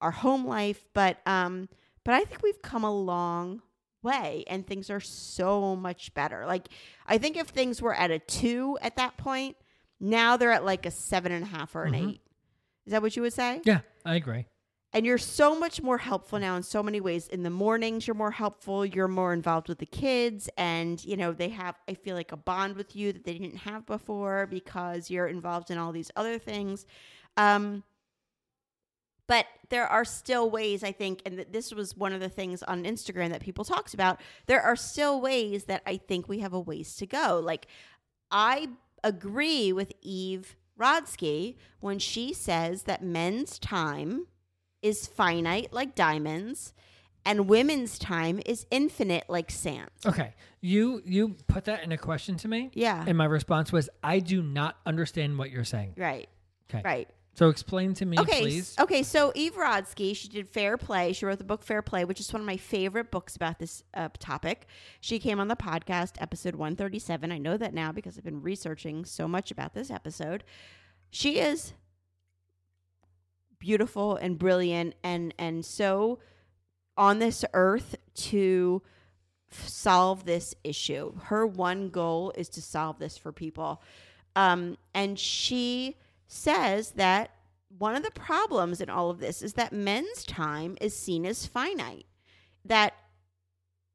[SPEAKER 2] our home life. But um but i think we've come a long way and things are so much better. Like i think if things were at a two at that point now they're at like a seven and a half or an
[SPEAKER 1] Mhm.
[SPEAKER 2] eight. Is that what you would say?
[SPEAKER 1] Yeah i agree.
[SPEAKER 2] And you're so much more helpful now in so many ways. In the mornings you're more helpful you're more involved with the kids and you know they have i feel like a bond with you that they didn't have before because you're involved in all these other things. Um but there are still ways i think and this was one of the things on instagram that people talked about there are still ways that i think we have a ways to go like i agree with eve rodsky when she says that men's time is finite like diamonds and women's time is infinite like sand.
[SPEAKER 1] okay you you put that in a question to me
[SPEAKER 2] Yeah.
[SPEAKER 1] and my response was i do not understand what you're saying
[SPEAKER 2] Right.
[SPEAKER 1] okay
[SPEAKER 2] Right.
[SPEAKER 1] So explain to me
[SPEAKER 2] Okay.
[SPEAKER 1] please
[SPEAKER 2] Okay. So Eve Rodsky, she did Fair Play. She wrote the book Fair Play, which is one of my favorite books about this uh, topic. She came on the podcast, episode 137. I know that now because I've been researching so much about this episode. She is beautiful and brilliant and and so on this earth to f- solve this issue. Her one goal is to solve this for people. Um, and she says that one of the problems in all of this is that men's time is seen as finite, that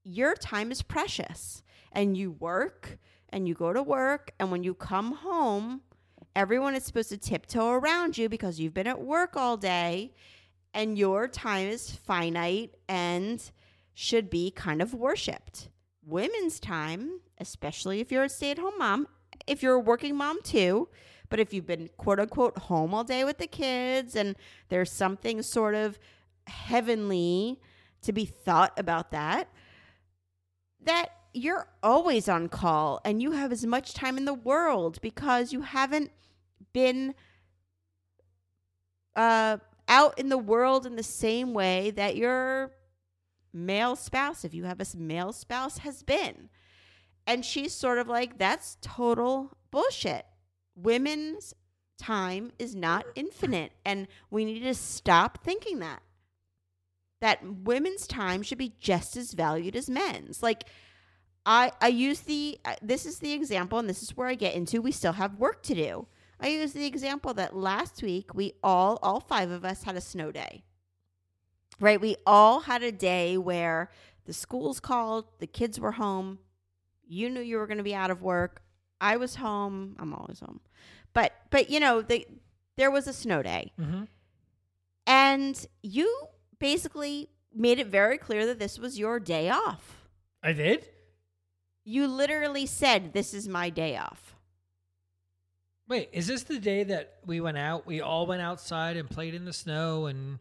[SPEAKER 2] your time is precious and you work and you go to work, and when you come home, everyone is supposed to tiptoe around you because you've been at work all day and your time is finite and should be kind of worshiped. Women's time, especially if you're a stay at home mom, if you're a working mom too, but if you've been quote unquote home all day with the kids and there's something sort of heavenly to be thought about that, that you're always on call and you have as much time in the world because you haven't been uh, out in the world in the same way that your male spouse, if you have a male spouse, has been. And she's sort of like, that's total bullshit. Women's time is not infinite. And we need to stop thinking that. That women's time should be just as valued as men's. Like, I, I use the, uh, this is the example, and this is where I get into we still have work to do. I use the example that last week we all, all five of us had a snow day right? We all had a day where the schools called, the kids were home, you knew you were going to be out of work. I was home. I'm always home, but but you know the there was a snow day,
[SPEAKER 1] Mm-hmm.
[SPEAKER 2] and you basically made it very clear that this was your day off.
[SPEAKER 1] I did.
[SPEAKER 2] You literally said, "This is my day off."
[SPEAKER 1] Wait, is this the day that we went out? We all went outside and played in the snow, and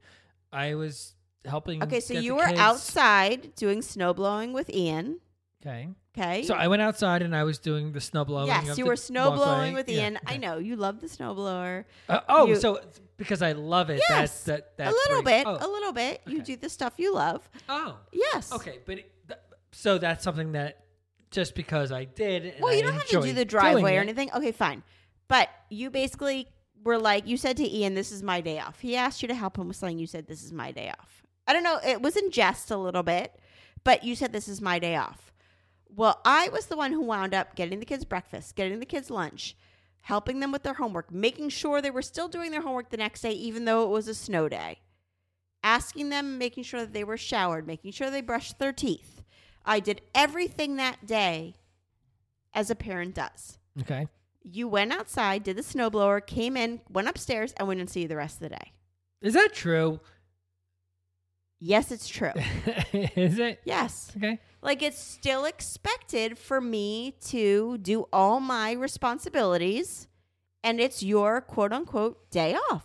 [SPEAKER 1] I was helping.
[SPEAKER 2] Okay, so you were
[SPEAKER 1] kids-
[SPEAKER 2] outside doing snow blowing with Ian.
[SPEAKER 1] Okay.
[SPEAKER 2] Okay.
[SPEAKER 1] So I went outside and I was doing the snow blowing.
[SPEAKER 2] yes, you were snow blowing with
[SPEAKER 1] Yeah,
[SPEAKER 2] Ian. I know you love the snow blower.
[SPEAKER 1] Uh, oh,
[SPEAKER 2] You-
[SPEAKER 1] so because I love it.
[SPEAKER 2] Yes,
[SPEAKER 1] that, that, that
[SPEAKER 2] a little
[SPEAKER 1] brings-
[SPEAKER 2] bit,
[SPEAKER 1] Oh,
[SPEAKER 2] a little bit. You do the stuff you love.
[SPEAKER 1] oh,
[SPEAKER 2] Yes.
[SPEAKER 1] okay, but it, th- so that's something that just because I did. And
[SPEAKER 2] Well, you
[SPEAKER 1] I
[SPEAKER 2] don't have to do the driveway or anything. Okay, fine. But you basically were like, you said to Ian, "This is my day off." He asked you to help him with something. You said, "This is my day off." I don't know. It was in jest a little bit, but you said, "This is my day off." Well, I was the one who wound up getting the kids breakfast, getting the kids lunch, helping them with their homework, making sure they were still doing their homework the next day, even though it was a snow day. Asking them, making sure that they were showered, making sure they brushed their teeth. I did everything that day as a parent does.
[SPEAKER 1] Okay.
[SPEAKER 2] You went outside, did the snowblower, came in, went upstairs, and went and see you the rest of the day.
[SPEAKER 1] Is that true?
[SPEAKER 2] Yes, it's true.
[SPEAKER 1] Is it?
[SPEAKER 2] yes.
[SPEAKER 1] Okay.
[SPEAKER 2] Like it's still expected for me to do all my responsibilities, and it's your quote unquote day off.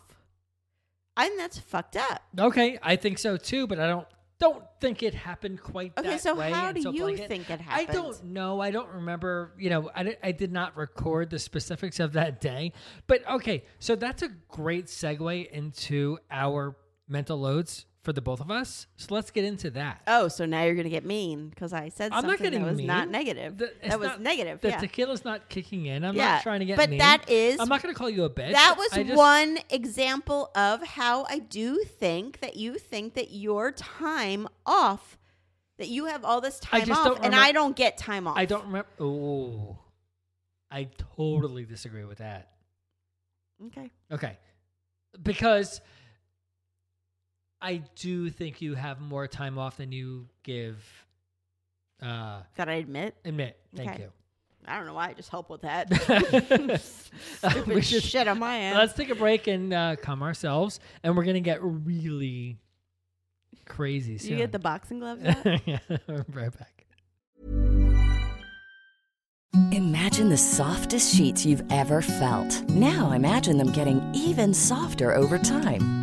[SPEAKER 2] I think that's fucked up.
[SPEAKER 1] Okay, I think so too, but I don't don't think it happened quite
[SPEAKER 2] Okay,
[SPEAKER 1] that
[SPEAKER 2] so
[SPEAKER 1] way.
[SPEAKER 2] how do
[SPEAKER 1] so
[SPEAKER 2] you
[SPEAKER 1] blanket.
[SPEAKER 2] think it happened?
[SPEAKER 1] I don't know. I don't remember. You know, I, I did not record the specifics of that day. But okay, so that's a great segue into our mental loads for the both of us. So let's get into that.
[SPEAKER 2] Oh, so now you're gonna get mean because I said
[SPEAKER 1] I'm
[SPEAKER 2] something
[SPEAKER 1] not getting
[SPEAKER 2] that was not
[SPEAKER 1] mean.
[SPEAKER 2] negative.
[SPEAKER 1] The-
[SPEAKER 2] that was
[SPEAKER 1] not-
[SPEAKER 2] negative.
[SPEAKER 1] The
[SPEAKER 2] yeah.
[SPEAKER 1] tequila's not kicking in. I'm
[SPEAKER 2] Yeah,
[SPEAKER 1] not trying to get
[SPEAKER 2] but
[SPEAKER 1] mean.
[SPEAKER 2] that is-
[SPEAKER 1] I'm not going to call you a bitch.
[SPEAKER 2] That was
[SPEAKER 1] just-
[SPEAKER 2] one example of how I do think that you think that your time off, that you have all this time off, and I don't get time off.
[SPEAKER 1] I don't remember. Oh, I totally disagree with that.
[SPEAKER 2] Okay.
[SPEAKER 1] Okay. Because I do think you have more time off than you give uh
[SPEAKER 2] That I admit.
[SPEAKER 1] admit. Thank
[SPEAKER 2] Okay.
[SPEAKER 1] you.
[SPEAKER 2] I don't know why I just help with that. Stupid
[SPEAKER 1] we should-
[SPEAKER 2] shit on my end.
[SPEAKER 1] Let's take a break and uh, calm ourselves and we're going to get really crazy soon.
[SPEAKER 2] you get the boxing gloves out?
[SPEAKER 1] yeah, right back.
[SPEAKER 3] Imagine the softest sheets you've ever felt. Now imagine them getting even softer over time.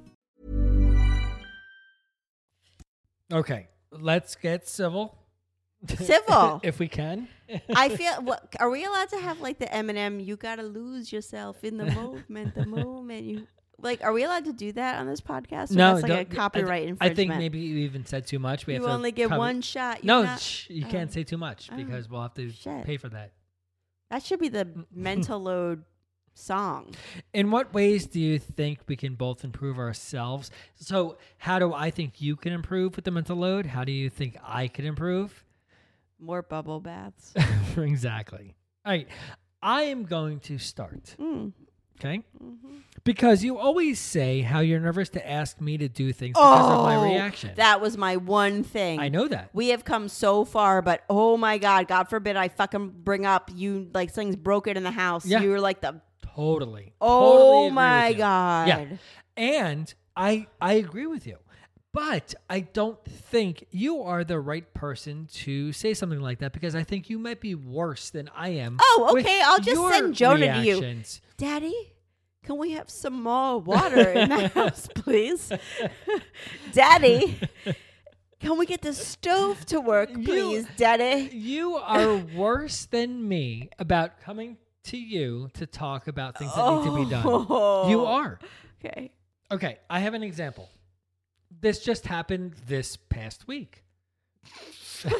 [SPEAKER 1] Okay. Let's get civil.
[SPEAKER 2] Civil.
[SPEAKER 1] if we can.
[SPEAKER 2] I feel. What, are we allowed to have like the Eminem? You gotta lose yourself in the movement. The moment you like. Are we allowed to do that on this podcast? Or
[SPEAKER 1] no,
[SPEAKER 2] that's like a
[SPEAKER 1] don't- I
[SPEAKER 2] copyright
[SPEAKER 1] I, think maybe you even said too much. We
[SPEAKER 2] you
[SPEAKER 1] have to
[SPEAKER 2] only get
[SPEAKER 1] cover-
[SPEAKER 2] one shot.
[SPEAKER 1] No,
[SPEAKER 2] You're not-
[SPEAKER 1] shh, you
[SPEAKER 2] oh.
[SPEAKER 1] can't say too much
[SPEAKER 2] Oh,
[SPEAKER 1] because we'll have to
[SPEAKER 2] shit.
[SPEAKER 1] pay for that.
[SPEAKER 2] That should be the mental load song.
[SPEAKER 1] In what ways do you think we can both improve ourselves? So, how do I think you can improve with the mental load? How do you think I can improve?
[SPEAKER 2] More bubble baths.
[SPEAKER 1] exactly. All right. I am going to start.
[SPEAKER 2] Mm.
[SPEAKER 1] Okay.
[SPEAKER 2] Mm-hmm.
[SPEAKER 1] Because you always say how you're nervous to ask me to do things because of my reaction.
[SPEAKER 2] Oh, That was my one thing.
[SPEAKER 1] I know that.
[SPEAKER 2] We have come so far, but oh my god, God forbid I fucking bring up you like something's broken in the house.
[SPEAKER 1] Yeah.
[SPEAKER 2] You were like the
[SPEAKER 1] Totally.
[SPEAKER 2] oh
[SPEAKER 1] Totally
[SPEAKER 2] my god.
[SPEAKER 1] Yeah. And I I agree with you. But I don't think you are the right person to say something like that because I think you might be worse than I am.
[SPEAKER 2] Oh, okay, I'll just send Jonah to you. Daddy, can we have some more water in the house, please? Daddy, can we get the stove to work,
[SPEAKER 1] You-
[SPEAKER 2] please, Daddy?
[SPEAKER 1] You are worse than me about coming to you to talk about things that need to be done.
[SPEAKER 2] Oh.
[SPEAKER 1] You are.
[SPEAKER 2] Okay.
[SPEAKER 1] Okay, I have an example. This just happened this past week.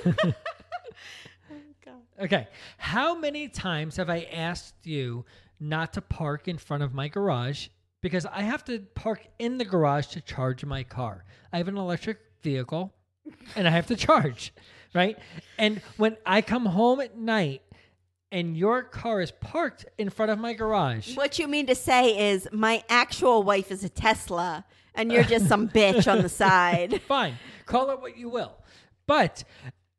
[SPEAKER 1] Okay, how many times have I asked you not to park in front of my garage because I have to park in the garage to charge my car? I have an electric vehicle and I have to charge, right? And when I come home at night and your car is parked in front of my garage,
[SPEAKER 2] What you mean to say is my actual wife is a Tesla and you're just some bitch on the side.
[SPEAKER 1] fine. Call it what you will. But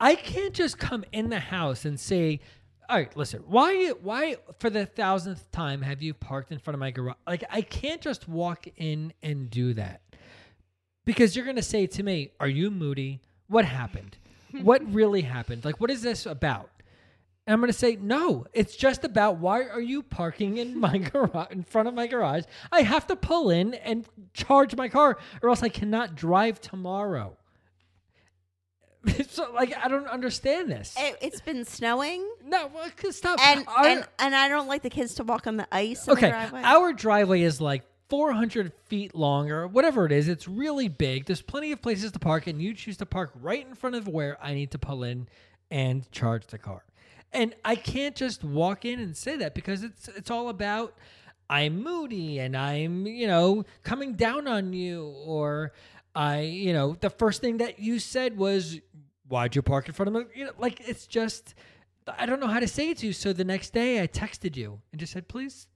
[SPEAKER 1] I can't just come in the house and say, all right, listen, why why for the thousandth time have you parked in front of my garage? Like I can't just walk in and do that. Because you're gonna say to me, Are you moody? What happened? what really happened? Like what is this about? And I'm gonna say, no, it's just about why are you parking in my garage in front of my garage? I have to pull in and charge my car, or else I cannot drive tomorrow. so like I don't understand this.
[SPEAKER 2] It, it's been snowing.
[SPEAKER 1] no, well, stop.
[SPEAKER 2] And,
[SPEAKER 1] Our-
[SPEAKER 2] and and I don't like the kids to walk on the ice in the
[SPEAKER 1] okay,
[SPEAKER 2] driveway.
[SPEAKER 1] our driveway is like 400 feet longer, whatever it is. It's really big. There's plenty of places to park, and you choose to park right in front of where I need to pull in and charge the car. And I can't just walk in and say that because it's it's all about I'm moody and I'm you know coming down on you. Or I you know the first thing that you said was why'd you park in front of me you know like it's just I don't know how to say it to you. So the next day I texted you and just said please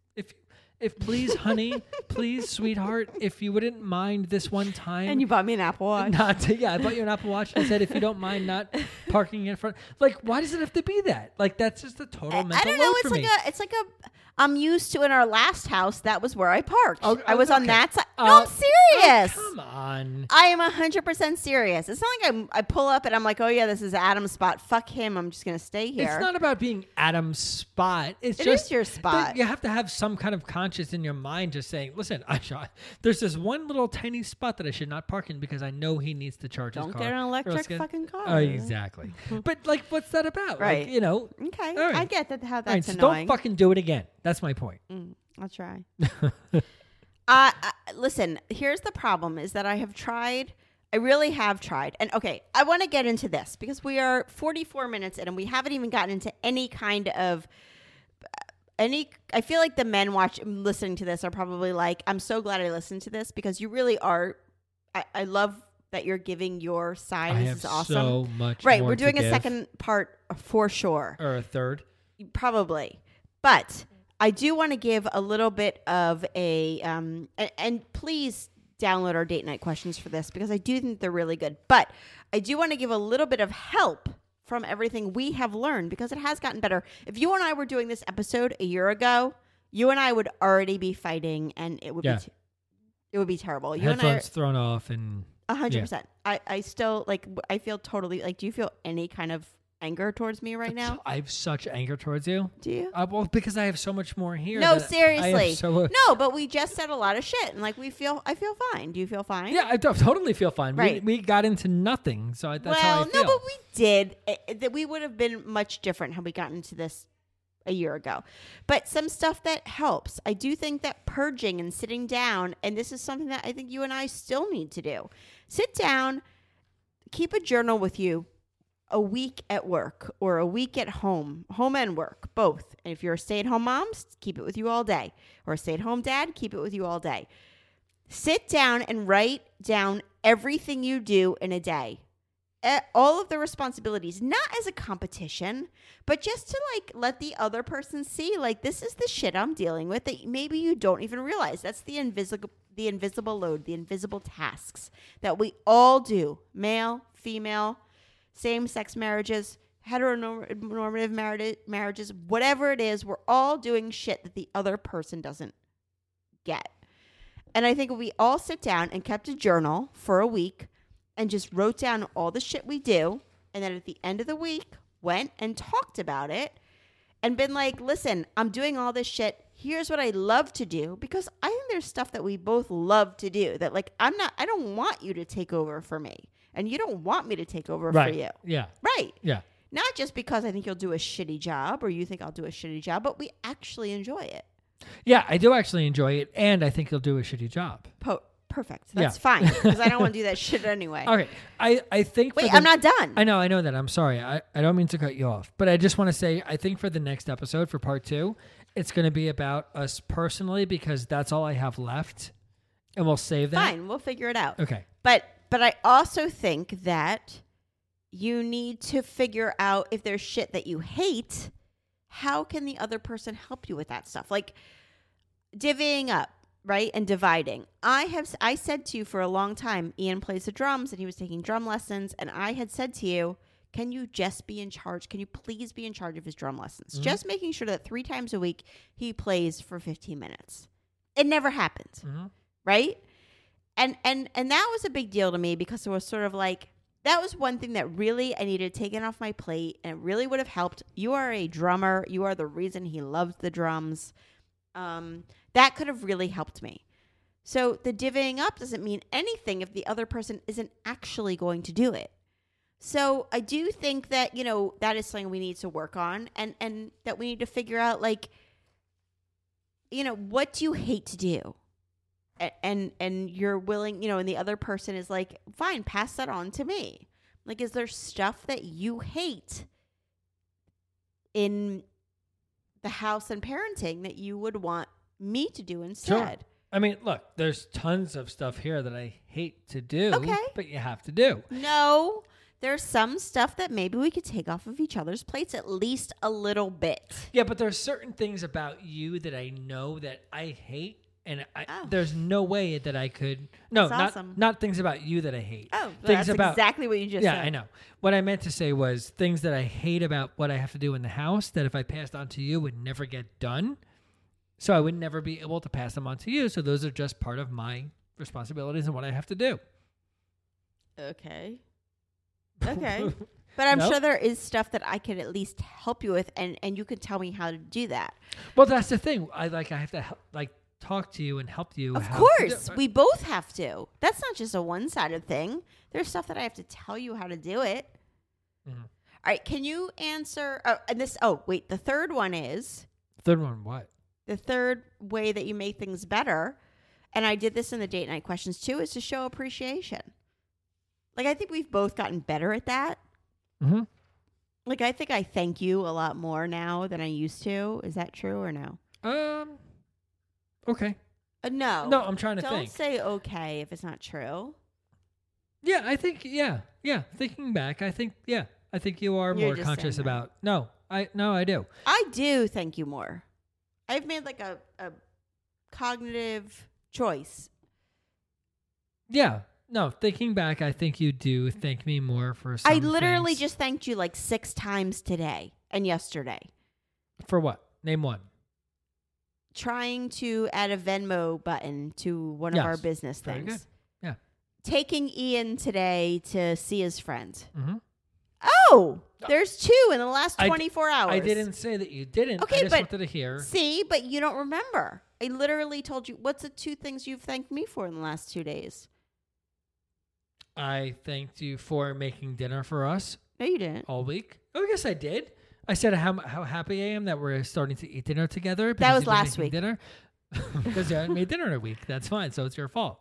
[SPEAKER 1] if please honey please sweetheart if you wouldn't mind this one time
[SPEAKER 2] and you bought me an Apple Watch.
[SPEAKER 1] not to, yeah, I bought you an Apple Watch. And I said, if you don't mind not parking in front, like, why does it have to be that? Like, that's just a total
[SPEAKER 2] I
[SPEAKER 1] mental I
[SPEAKER 2] don't know. It's like
[SPEAKER 1] me.
[SPEAKER 2] a. It's like a. I'm used to in our last house. That was where I parked.
[SPEAKER 1] Oh,
[SPEAKER 2] I was on that side.
[SPEAKER 1] Uh,
[SPEAKER 2] no, I'm serious.
[SPEAKER 1] Oh, come on.
[SPEAKER 2] I am 100% serious. It's not like I'm, I pull up and I'm like, oh, yeah, this is Adam's spot. Fuck him. I'm just going to stay here.
[SPEAKER 1] It's not about being Adam's spot. It's
[SPEAKER 2] It
[SPEAKER 1] just
[SPEAKER 2] is your spot.
[SPEAKER 1] You have to have some kind of conscience in your mind, just saying, "Listen, I shot. There's this one little tiny spot that I should not park in because I know he needs to charge
[SPEAKER 2] Don't
[SPEAKER 1] his car.
[SPEAKER 2] get an electric
[SPEAKER 1] get-
[SPEAKER 2] fucking car.
[SPEAKER 1] Oh, exactly. but like, what's that about?
[SPEAKER 2] Right.
[SPEAKER 1] Like, you know.
[SPEAKER 2] Okay.
[SPEAKER 1] Right.
[SPEAKER 2] I get that how
[SPEAKER 1] All right,
[SPEAKER 2] that's
[SPEAKER 1] so
[SPEAKER 2] annoying.
[SPEAKER 1] don't fucking do it again. That's my point.
[SPEAKER 2] Mm, I'll try. uh, I, listen, here's the problem is that I have tried. I really have tried. And okay, I want to get into this because we are 44 minutes in and we haven't even gotten into any kind of any I feel like the men watch listening to this are probably like, I'm so glad I listened to this because you really are I, I love that you're giving your side.
[SPEAKER 1] I
[SPEAKER 2] this
[SPEAKER 1] have
[SPEAKER 2] is awesome.
[SPEAKER 1] so much.
[SPEAKER 2] right, we're doing a
[SPEAKER 1] give.
[SPEAKER 2] second part for sure.
[SPEAKER 1] or a third.
[SPEAKER 2] Probably. But I do want to give a little bit of a um and, and please download our date night questions for this because I do think they're really good. But I do want to give a little bit of help from everything we have learned because it has gotten better. If you and I were doing this episode a year ago, you and I would already be fighting and it would
[SPEAKER 1] Yeah.
[SPEAKER 2] be t- it would be terrible. You and I are
[SPEAKER 1] Headphones thrown off and
[SPEAKER 2] a hundred
[SPEAKER 1] Yeah.
[SPEAKER 2] percent. I I still like I feel totally like do you feel any kind of anger towards me right now?
[SPEAKER 1] I have such anger towards you.
[SPEAKER 2] Do you?
[SPEAKER 1] Uh, well, because I have so much more here.
[SPEAKER 2] No,
[SPEAKER 1] that I have
[SPEAKER 2] seriously.
[SPEAKER 1] so-
[SPEAKER 2] No, but we just said a lot of shit, and like we feel, I feel fine. Do you feel fine?
[SPEAKER 1] Yeah, I totally feel fine.
[SPEAKER 2] Right.
[SPEAKER 1] We, we got into nothing, so I, that's how I
[SPEAKER 2] well,
[SPEAKER 1] feel.
[SPEAKER 2] no, but we did. That we would have been much different had we gotten into this a year ago. But some stuff that helps. I do think that purging and sitting down, and this is something that I think you and I still need to do. Sit down, keep a journal with you a week at work or a week at home, home and work, both. And if you're a stay at home mom, keep it with you all day. Or a stay at home dad, keep it with you all day. Sit down and write down everything you do in a day. All of the responsibilities, not as a competition, but just to like let the other person see, like, this is the shit I'm dealing with that maybe you don't even realize. That's the invisible, the invisible load, the invisible tasks that we all do male, female, same sex marriages, heteronormative marri- marriages, whatever it is, we're all doing shit that the other person doesn't get. And I think if we all sit down and kept a journal for a week and just wrote down all the shit we do, and then at the end of the week went and talked about it and been like, listen, I'm doing all this shit. Here's what I love to do because I think there's stuff that we both love to do that, like, I'm not, I don't want you to take over for me. And you don't want me to take over
[SPEAKER 1] right.
[SPEAKER 2] for you.
[SPEAKER 1] Yeah.
[SPEAKER 2] Right.
[SPEAKER 1] Yeah.
[SPEAKER 2] Not just because I think you'll do a shitty job or you think I'll do a shitty job, but we actually enjoy it.
[SPEAKER 1] Yeah, I do actually enjoy it, and I think you'll do a shitty job.
[SPEAKER 2] Po- perfect.
[SPEAKER 1] Yeah.
[SPEAKER 2] That's fine because I don't want to do that shit anyway.
[SPEAKER 1] Okay, I I think.
[SPEAKER 2] Wait,
[SPEAKER 1] the-
[SPEAKER 2] I'm not done.
[SPEAKER 1] I know, I know that. I'm sorry. I, I don't mean to cut you off, but I just want to say I think for the next episode for part two, it's going to be about us personally because that's all I have left, and we'll save that.
[SPEAKER 2] Fine, we'll figure it out.
[SPEAKER 1] Okay.
[SPEAKER 2] But but I also think that you need to figure out if there's shit that you hate, how can the other person help you with that stuff? Like divvying up, right? And dividing. I have I said to you for a long time, Ian plays the drums and he was taking drum lessons and I had said to you, can you just be in charge? Can you please be in charge of his drum lessons? Just making sure that 3 times a week he plays for 15 minutes. It never happened
[SPEAKER 1] Mhm.
[SPEAKER 2] right and and and that was a big deal to me because it was sort of like that was one thing that really i needed taken off my plate and it really would have helped. You are a drummer. You are the reason he loves the drums. Um, that could have really helped me. So the divvying up doesn't mean anything if the other person isn't actually going to do it. So i do think that you know that is something we need to work on and and that we need to figure out like you know what do you hate to do and and you're willing you know and the other person is like fine pass that on to me like is there stuff that you hate in the house and parenting that you would want me to do instead
[SPEAKER 1] I mean, look, there's tons of stuff here that I hate to do,
[SPEAKER 2] Okay.
[SPEAKER 1] but you have to do.
[SPEAKER 2] no there's some stuff that maybe we could take off of each other's plates at least a little bit
[SPEAKER 1] Yeah, but there's certain things about you that I know that I hate, and I,
[SPEAKER 2] Oh.
[SPEAKER 1] there's no way that I could. No,
[SPEAKER 2] That's
[SPEAKER 1] not
[SPEAKER 2] awesome.
[SPEAKER 1] not things about you that I hate.
[SPEAKER 2] oh
[SPEAKER 1] things
[SPEAKER 2] that's
[SPEAKER 1] about
[SPEAKER 2] exactly what you just said.
[SPEAKER 1] yeah,
[SPEAKER 2] said
[SPEAKER 1] I know. What I meant to say was things that I hate about what I have to do in the house that if I passed on to you would never get done. So I would never be able to pass them on to you. So those are just part of my responsibilities and what I have to do.
[SPEAKER 2] okay Okay. But I'm
[SPEAKER 1] No?
[SPEAKER 2] sure there is stuff that I could at least help you with, and and you could tell me how to do that.
[SPEAKER 1] well, that's the thing. I like I have to help, like talk to you and help you.
[SPEAKER 2] Of course, we both have to. That's not just a one-sided thing. There's stuff that I have to tell you how to do it.
[SPEAKER 1] Mhm.
[SPEAKER 2] All right, can you answer? Oh, and this. Oh, wait. The third one is
[SPEAKER 1] third one. What?
[SPEAKER 2] the third way that you make things better, and I did this in the date night questions too, is to show appreciation. Like I think we've both gotten better at that.
[SPEAKER 1] Mm-hmm.
[SPEAKER 2] Like I think I thank you a lot more now than I used to. Is that true or no?
[SPEAKER 1] Um. Okay.
[SPEAKER 2] Uh, no.
[SPEAKER 1] No, I'm trying to
[SPEAKER 2] Don't
[SPEAKER 1] think.
[SPEAKER 2] say okay if it's not true.
[SPEAKER 1] Yeah, I think yeah, yeah. Thinking back, I think yeah, I think you are
[SPEAKER 2] You're
[SPEAKER 1] more
[SPEAKER 2] just
[SPEAKER 1] conscious
[SPEAKER 2] saying that.
[SPEAKER 1] about. No, I no, I do.
[SPEAKER 2] I do thank you more. I've made like a, a cognitive choice.
[SPEAKER 1] Yeah, no. Thinking back, I think you do thank me more for. Some
[SPEAKER 2] I literally
[SPEAKER 1] things.
[SPEAKER 2] just thanked you like six times today and yesterday.
[SPEAKER 1] for what? Name one.
[SPEAKER 2] Trying to add a Venmo button to one of our business
[SPEAKER 1] Very
[SPEAKER 2] things.
[SPEAKER 1] good. Yeah.
[SPEAKER 2] Taking Ian today to see his friend.
[SPEAKER 1] Mm-hmm.
[SPEAKER 2] Oh, there's two in the last
[SPEAKER 1] I d-
[SPEAKER 2] 24 hours.
[SPEAKER 1] I didn't say that you didn't.
[SPEAKER 2] Okay,
[SPEAKER 1] I just
[SPEAKER 2] but
[SPEAKER 1] wanted to hear.
[SPEAKER 2] See, but you don't remember. I literally told you. What's the two things you've thanked me for in the last two days?
[SPEAKER 1] I thanked you for making dinner for us
[SPEAKER 2] No, you didn't.
[SPEAKER 1] all week. Oh, yes, I did. I said how how happy I am that we're starting to eat dinner together.
[SPEAKER 2] That was last week.
[SPEAKER 1] Dinner because you haven't made dinner in a week. That's fine. So it's your fault.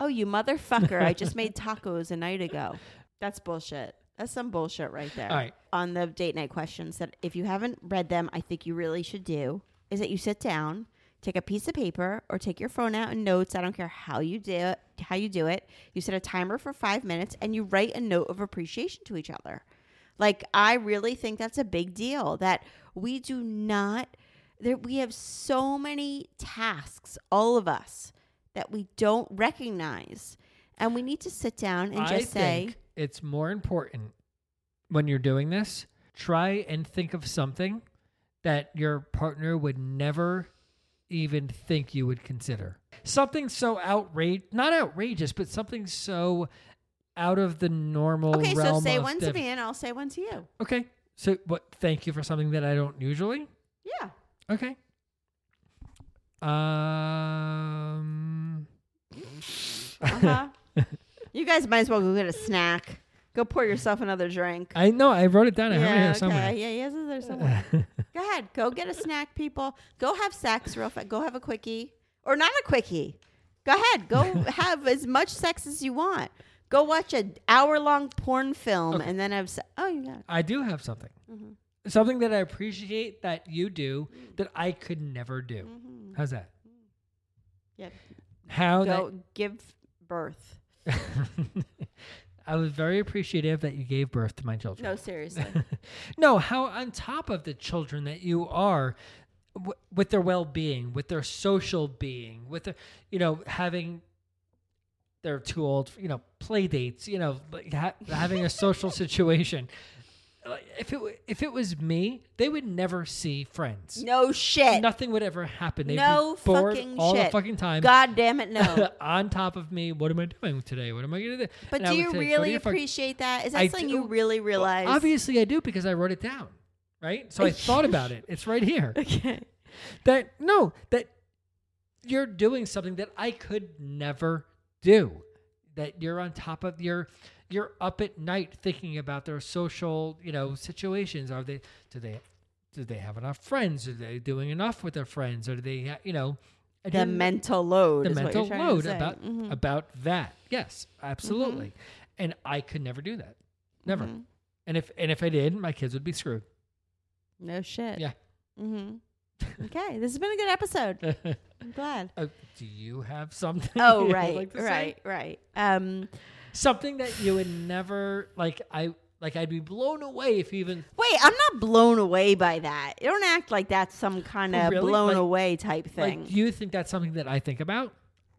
[SPEAKER 2] Oh, you motherfucker. I just made tacos a night ago. That's bullshit. That's some bullshit right there.
[SPEAKER 1] All right.
[SPEAKER 2] On the date night questions that if you haven't read them, I think you really should do is that you sit down, take a piece of paper or take your phone out and notes. I don't care how you do it, how you do it. You set a timer for 5 minutes and you write a note of appreciation to each other. Like I really think that's a big deal that we do not there we have so many tasks all of us that we don't recognize and we need to sit down and
[SPEAKER 1] I
[SPEAKER 2] just say
[SPEAKER 1] think it's more important when you're doing this. Try and think of something that your partner would never even think you would consider. Something so outrage, not outrageous, but something so out of the normal
[SPEAKER 2] Okay, so say one to me and I'll say one to you.
[SPEAKER 1] Okay. So what thank you for something that I don't usually?
[SPEAKER 2] Yeah.
[SPEAKER 1] Okay. Um
[SPEAKER 2] Uh-huh. you guys might as well go get a snack. Go pour yourself another drink.
[SPEAKER 1] I know I wrote it down. I have it
[SPEAKER 2] yeah,
[SPEAKER 1] here
[SPEAKER 2] okay.
[SPEAKER 1] somewhere.
[SPEAKER 2] Yeah, yes, it's there somewhere. go ahead. Go get a snack, people. Go have sex real fast. Go have a quickie. Or not a quickie. Go ahead. Go have as much sex as you want. Go watch an hour long porn film
[SPEAKER 1] Okay.
[SPEAKER 2] and then have se- Oh, it.
[SPEAKER 1] I do have something.
[SPEAKER 2] Mm-hmm.
[SPEAKER 1] Something that I appreciate that you do that I could never do.
[SPEAKER 2] Mm-hmm.
[SPEAKER 1] How's that?
[SPEAKER 2] Yep.
[SPEAKER 1] How
[SPEAKER 2] Go give birth.
[SPEAKER 1] I was very appreciative that you gave birth to my children.
[SPEAKER 2] No, seriously.
[SPEAKER 1] no, how on top of the children that you are w- with their well-being, with their social being, with their, you know, having they're too old, for, you know, play dates, you know, like ha- having a social situation. If it w- if it was me, they would never see friends.
[SPEAKER 2] no shit.
[SPEAKER 1] Nothing would ever happen. They'd
[SPEAKER 2] no
[SPEAKER 1] be bored
[SPEAKER 2] fucking
[SPEAKER 1] all
[SPEAKER 2] shit.
[SPEAKER 1] the fucking time.
[SPEAKER 2] God damn it, no.
[SPEAKER 1] on top of me, what am I doing today? What am I gonna do?
[SPEAKER 2] But
[SPEAKER 1] And
[SPEAKER 2] do you
[SPEAKER 1] say, "Go to
[SPEAKER 2] really
[SPEAKER 1] fuck-"
[SPEAKER 2] appreciate that? Is that
[SPEAKER 1] I
[SPEAKER 2] something
[SPEAKER 1] do.
[SPEAKER 2] you really realize?
[SPEAKER 1] Well, obviously, I do because I wrote it down. Right, so I thought about it. It's right here.
[SPEAKER 2] Okay.
[SPEAKER 1] That no, that you're doing something that I could never do. That you're on top of your, you're up at night thinking about their social, you know, situations. Are they? Do they? Do they have enough friends? Are they doing enough with their friends? Or do they? You know,
[SPEAKER 2] The mental load.
[SPEAKER 1] the mental
[SPEAKER 2] you're trying to
[SPEAKER 1] load about
[SPEAKER 2] Mhm.
[SPEAKER 1] about that. Yes, absolutely. And I could never do that. Never.
[SPEAKER 2] Mhm.
[SPEAKER 1] And if and if I did, my kids would be screwed.
[SPEAKER 2] No shit.
[SPEAKER 1] Yeah.
[SPEAKER 2] Mm-hmm. Okay, this has been a good episode. I'm glad.
[SPEAKER 1] Uh, do you have something?
[SPEAKER 2] Oh right,
[SPEAKER 1] like to say?
[SPEAKER 2] right, right. Um,
[SPEAKER 1] Something that you would never like. I like. I'd be blown away if you even.
[SPEAKER 2] wait, I'm not blown away by that. You don't act like that's some kind of
[SPEAKER 1] Really?
[SPEAKER 2] blown
[SPEAKER 1] Like-
[SPEAKER 2] away type thing.
[SPEAKER 1] Like, do you think that's something that I think about?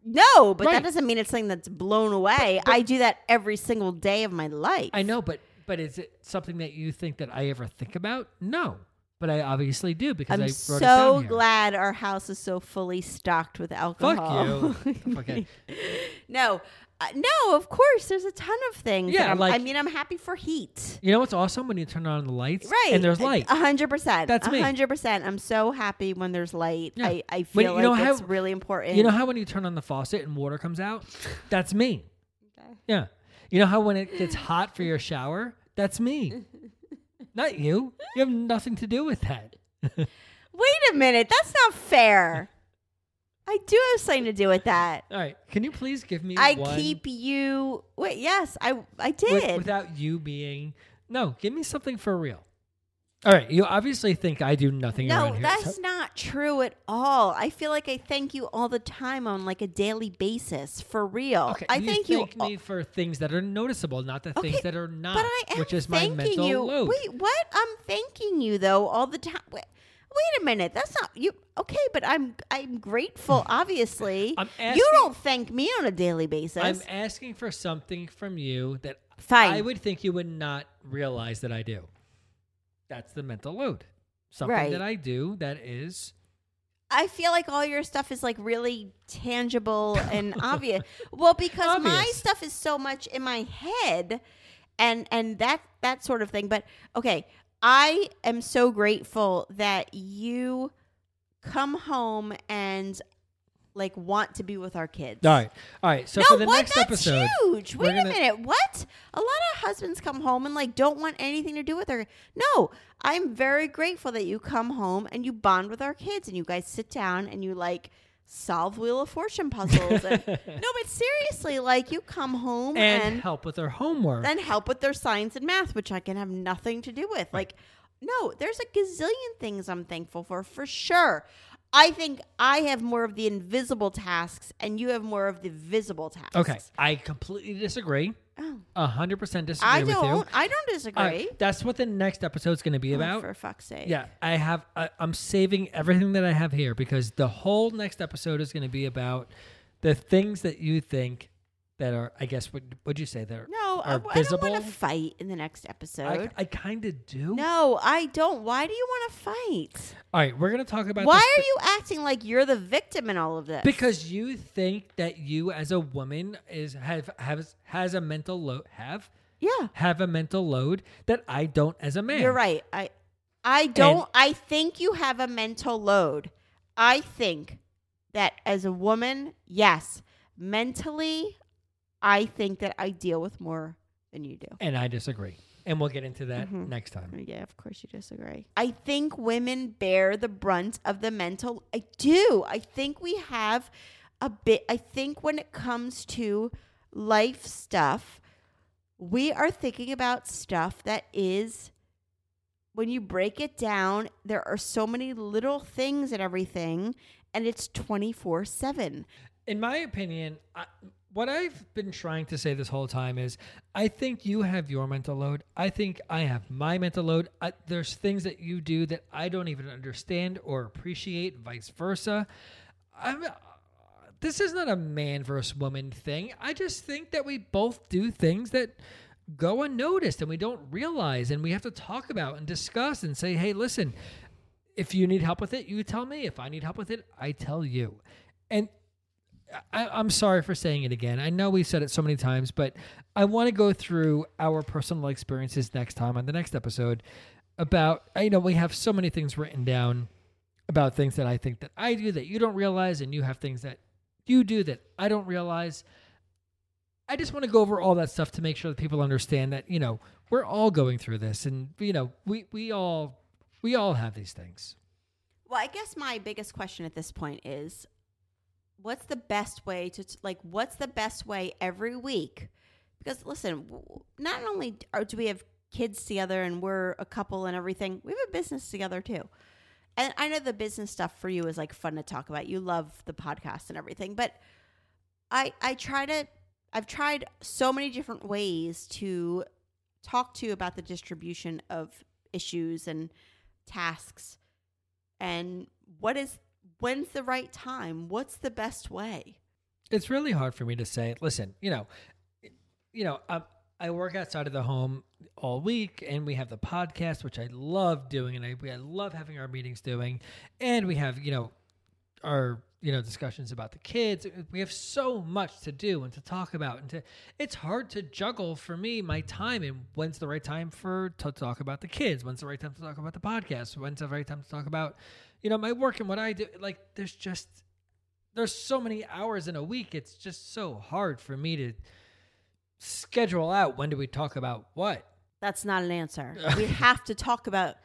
[SPEAKER 2] no, but
[SPEAKER 1] Right.
[SPEAKER 2] that doesn't mean it's something that's blown away. I do that every single day of my life.
[SPEAKER 1] I know, but but is it something that you think that I ever think about? No, but I obviously do because
[SPEAKER 2] I'm
[SPEAKER 1] I wrote
[SPEAKER 2] so
[SPEAKER 1] it down here.
[SPEAKER 2] glad our house is so fully stocked with alcohol.
[SPEAKER 1] Fuck you. okay.
[SPEAKER 2] no, uh, no, of course. There's a ton of things.
[SPEAKER 1] Yeah,
[SPEAKER 2] I'm- I mean, I'm happy for heat.
[SPEAKER 1] You know what's awesome when you turn on the lights,
[SPEAKER 2] Right.
[SPEAKER 1] And there's light.
[SPEAKER 2] A hundred percent.
[SPEAKER 1] That's me.
[SPEAKER 2] A hundred percent. I'm so happy when there's light.
[SPEAKER 1] Yeah.
[SPEAKER 2] I, I feel
[SPEAKER 1] you know
[SPEAKER 2] like
[SPEAKER 1] how-
[SPEAKER 2] it's really important.
[SPEAKER 1] You know how when you turn on the faucet and water comes out? That's me.
[SPEAKER 2] Okay.
[SPEAKER 1] Yeah. You know how when it gets hot for your shower? That's me. Not you. You have nothing to do with that.
[SPEAKER 2] Wait a minute. That's not fair. I do have something to do with that.
[SPEAKER 1] All right. Can you please give me
[SPEAKER 2] I
[SPEAKER 1] one
[SPEAKER 2] keep you. Wait, yes, I I
[SPEAKER 1] with-
[SPEAKER 2] did.
[SPEAKER 1] without you being No, give me something for real. All right, you obviously think I do nothing
[SPEAKER 2] no,
[SPEAKER 1] here.
[SPEAKER 2] that's
[SPEAKER 1] so-
[SPEAKER 2] not true at all. I feel like I thank you all the time on like a daily basis. For real.
[SPEAKER 1] Okay,
[SPEAKER 2] I
[SPEAKER 1] you
[SPEAKER 2] thank
[SPEAKER 1] thank
[SPEAKER 2] you.
[SPEAKER 1] me for things that are noticeable, not the things that are not,
[SPEAKER 2] but I am
[SPEAKER 1] which is my
[SPEAKER 2] thanking
[SPEAKER 1] mental
[SPEAKER 2] you.
[SPEAKER 1] load.
[SPEAKER 2] Wait, what? I'm thanking you though all the time. Wait, wait a minute. That's not you. Okay, but I'm I'm grateful. Obviously,
[SPEAKER 1] I'm
[SPEAKER 2] you don't thank me on a daily basis.
[SPEAKER 1] I'm asking for something from you that
[SPEAKER 2] Fine.
[SPEAKER 1] I would think you would not realize that I do. That's the mental load. Something
[SPEAKER 2] Right.
[SPEAKER 1] that I do that is
[SPEAKER 2] I feel like all your stuff is like really tangible and obvious. Well, because my stuff is so much in my head and and that that sort of thing. But okay, I am so grateful that you come home and like want to be with our kids.
[SPEAKER 1] all right. All right. So
[SPEAKER 2] no,
[SPEAKER 1] for the
[SPEAKER 2] what?
[SPEAKER 1] next
[SPEAKER 2] That's
[SPEAKER 1] episode,
[SPEAKER 2] huge. Wait a minute. What? A lot of husbands come home and like don't want anything to do with their. No, I'm very grateful that you come home and you bond with our kids and you guys sit down and you like solve Wheel of Fortune puzzles. and, no, but seriously, like you come home
[SPEAKER 1] and,
[SPEAKER 2] and
[SPEAKER 1] help with their homework.
[SPEAKER 2] then help with their science and math, which I can have nothing to do with. Like, no, there's a gazillion things I'm thankful for, for sure. I think I have more of the invisible tasks and you have more of the visible tasks.
[SPEAKER 1] okay, I completely disagree.
[SPEAKER 2] Oh,
[SPEAKER 1] A hundred percent disagree
[SPEAKER 2] I
[SPEAKER 1] with you.
[SPEAKER 2] don't. I don't disagree.
[SPEAKER 1] right, that's what the next episode's going to be
[SPEAKER 2] Oh,
[SPEAKER 1] about.
[SPEAKER 2] for fuck's sake.
[SPEAKER 1] Yeah, I have. I, I'm saving everything that I have here because the whole next episode is going to be about the things that you think that are, I guess, what would you say they're
[SPEAKER 2] No, I,
[SPEAKER 1] are
[SPEAKER 2] I don't
[SPEAKER 1] visible?
[SPEAKER 2] want to fight in the next episode.
[SPEAKER 1] I, I kind of do.
[SPEAKER 2] no, I don't. Why do you want to fight?
[SPEAKER 1] All right, we're gonna talk about
[SPEAKER 2] Why are you acting like you're the victim in all of this?
[SPEAKER 1] because you think that you as a woman is have has has a mental load have
[SPEAKER 2] yeah,
[SPEAKER 1] have a mental load that I don't as a man.
[SPEAKER 2] you're right. I I don't. I think you have a mental load. I think that as a woman, yes, mentally, I think that I deal with more than you do.
[SPEAKER 1] And I disagree. And we'll get into that
[SPEAKER 2] Mhm.
[SPEAKER 1] next time.
[SPEAKER 2] Yeah, of course you disagree. I think women bear the brunt of the mental. I do. I think we have a bit. I think when it comes to life stuff, we are thinking about stuff that is, when you break it down, there are so many little things and everything, and it's 24 7.
[SPEAKER 1] In my opinion, I, what I've been trying to say this whole time is I think you have your mental load. I think I have my mental load. I, there's things that you do that I don't even understand or appreciate, vice versa. I'm, uh, this is not a man versus woman thing. I just think that we both do things that go unnoticed and we don't realize and we have to talk about and discuss and say, hey, listen, if you need help with it, you tell me. If I need help with it, I tell you. And I, I'm sorry for saying it again. I know we've said it so many times, but I want to go through our personal experiences next time on the next episode about, you know, we have so many things written down about things that I think that I do that you don't realize, and you have things that you do that I don't realize. I just want to go over all that stuff to make sure that people understand that, you know, we're all going through this and, you know, we, we all, we all have these things.
[SPEAKER 2] Well, I guess my biggest question at this point is what's the best way to like what's the best way every week? Because listen, not only are, do we have kids together and we're a couple and everything, we have a business together too. And I know the business stuff for you is like fun to talk about. You love the podcast and everything, but I I try to I've tried so many different ways to talk to you about the distribution of issues and tasks and what is when's the right time what's the best way
[SPEAKER 1] it's really hard for me to say. Listen, you know, you know, I, I work outside of the home all week, and we have the podcast, which I love doing, and I, I love having our meetings doing, and we have you know our you know discussions about the kids. We have so much to do and to talk about, and to it's hard to juggle for me my time and when's the right time for to talk about the kids, when's the right time to talk about the podcast, when's the right time to talk about you know my work and what I do. Like, there's just there's so many hours in a week. It's just so hard for me to schedule out when do we talk about what.
[SPEAKER 2] that's not an answer we have to talk about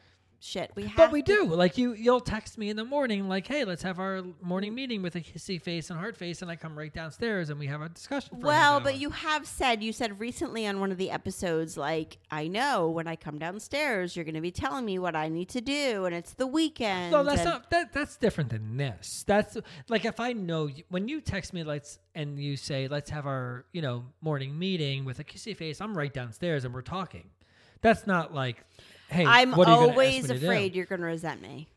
[SPEAKER 2] shit we have
[SPEAKER 1] But we do. Like you you'll text me in the morning like, "Hey, let's have our morning mm. meeting with a kissy face and heart face." And I come right downstairs and we have a discussion for
[SPEAKER 2] well but you have said you said recently on one of the episodes like i know when i come downstairs you're going to be telling me what i need to do and it's the weekend
[SPEAKER 1] No, that's not that. That's different than this. That's like if I know you, when you text me, let's and you say let's have our you know morning meeting with a kissy face. I'm right downstairs and we're talking. That's not like, hey,
[SPEAKER 2] i'm
[SPEAKER 1] what are you gonna ask
[SPEAKER 2] always
[SPEAKER 1] me to do?
[SPEAKER 2] afraid you're going to resent me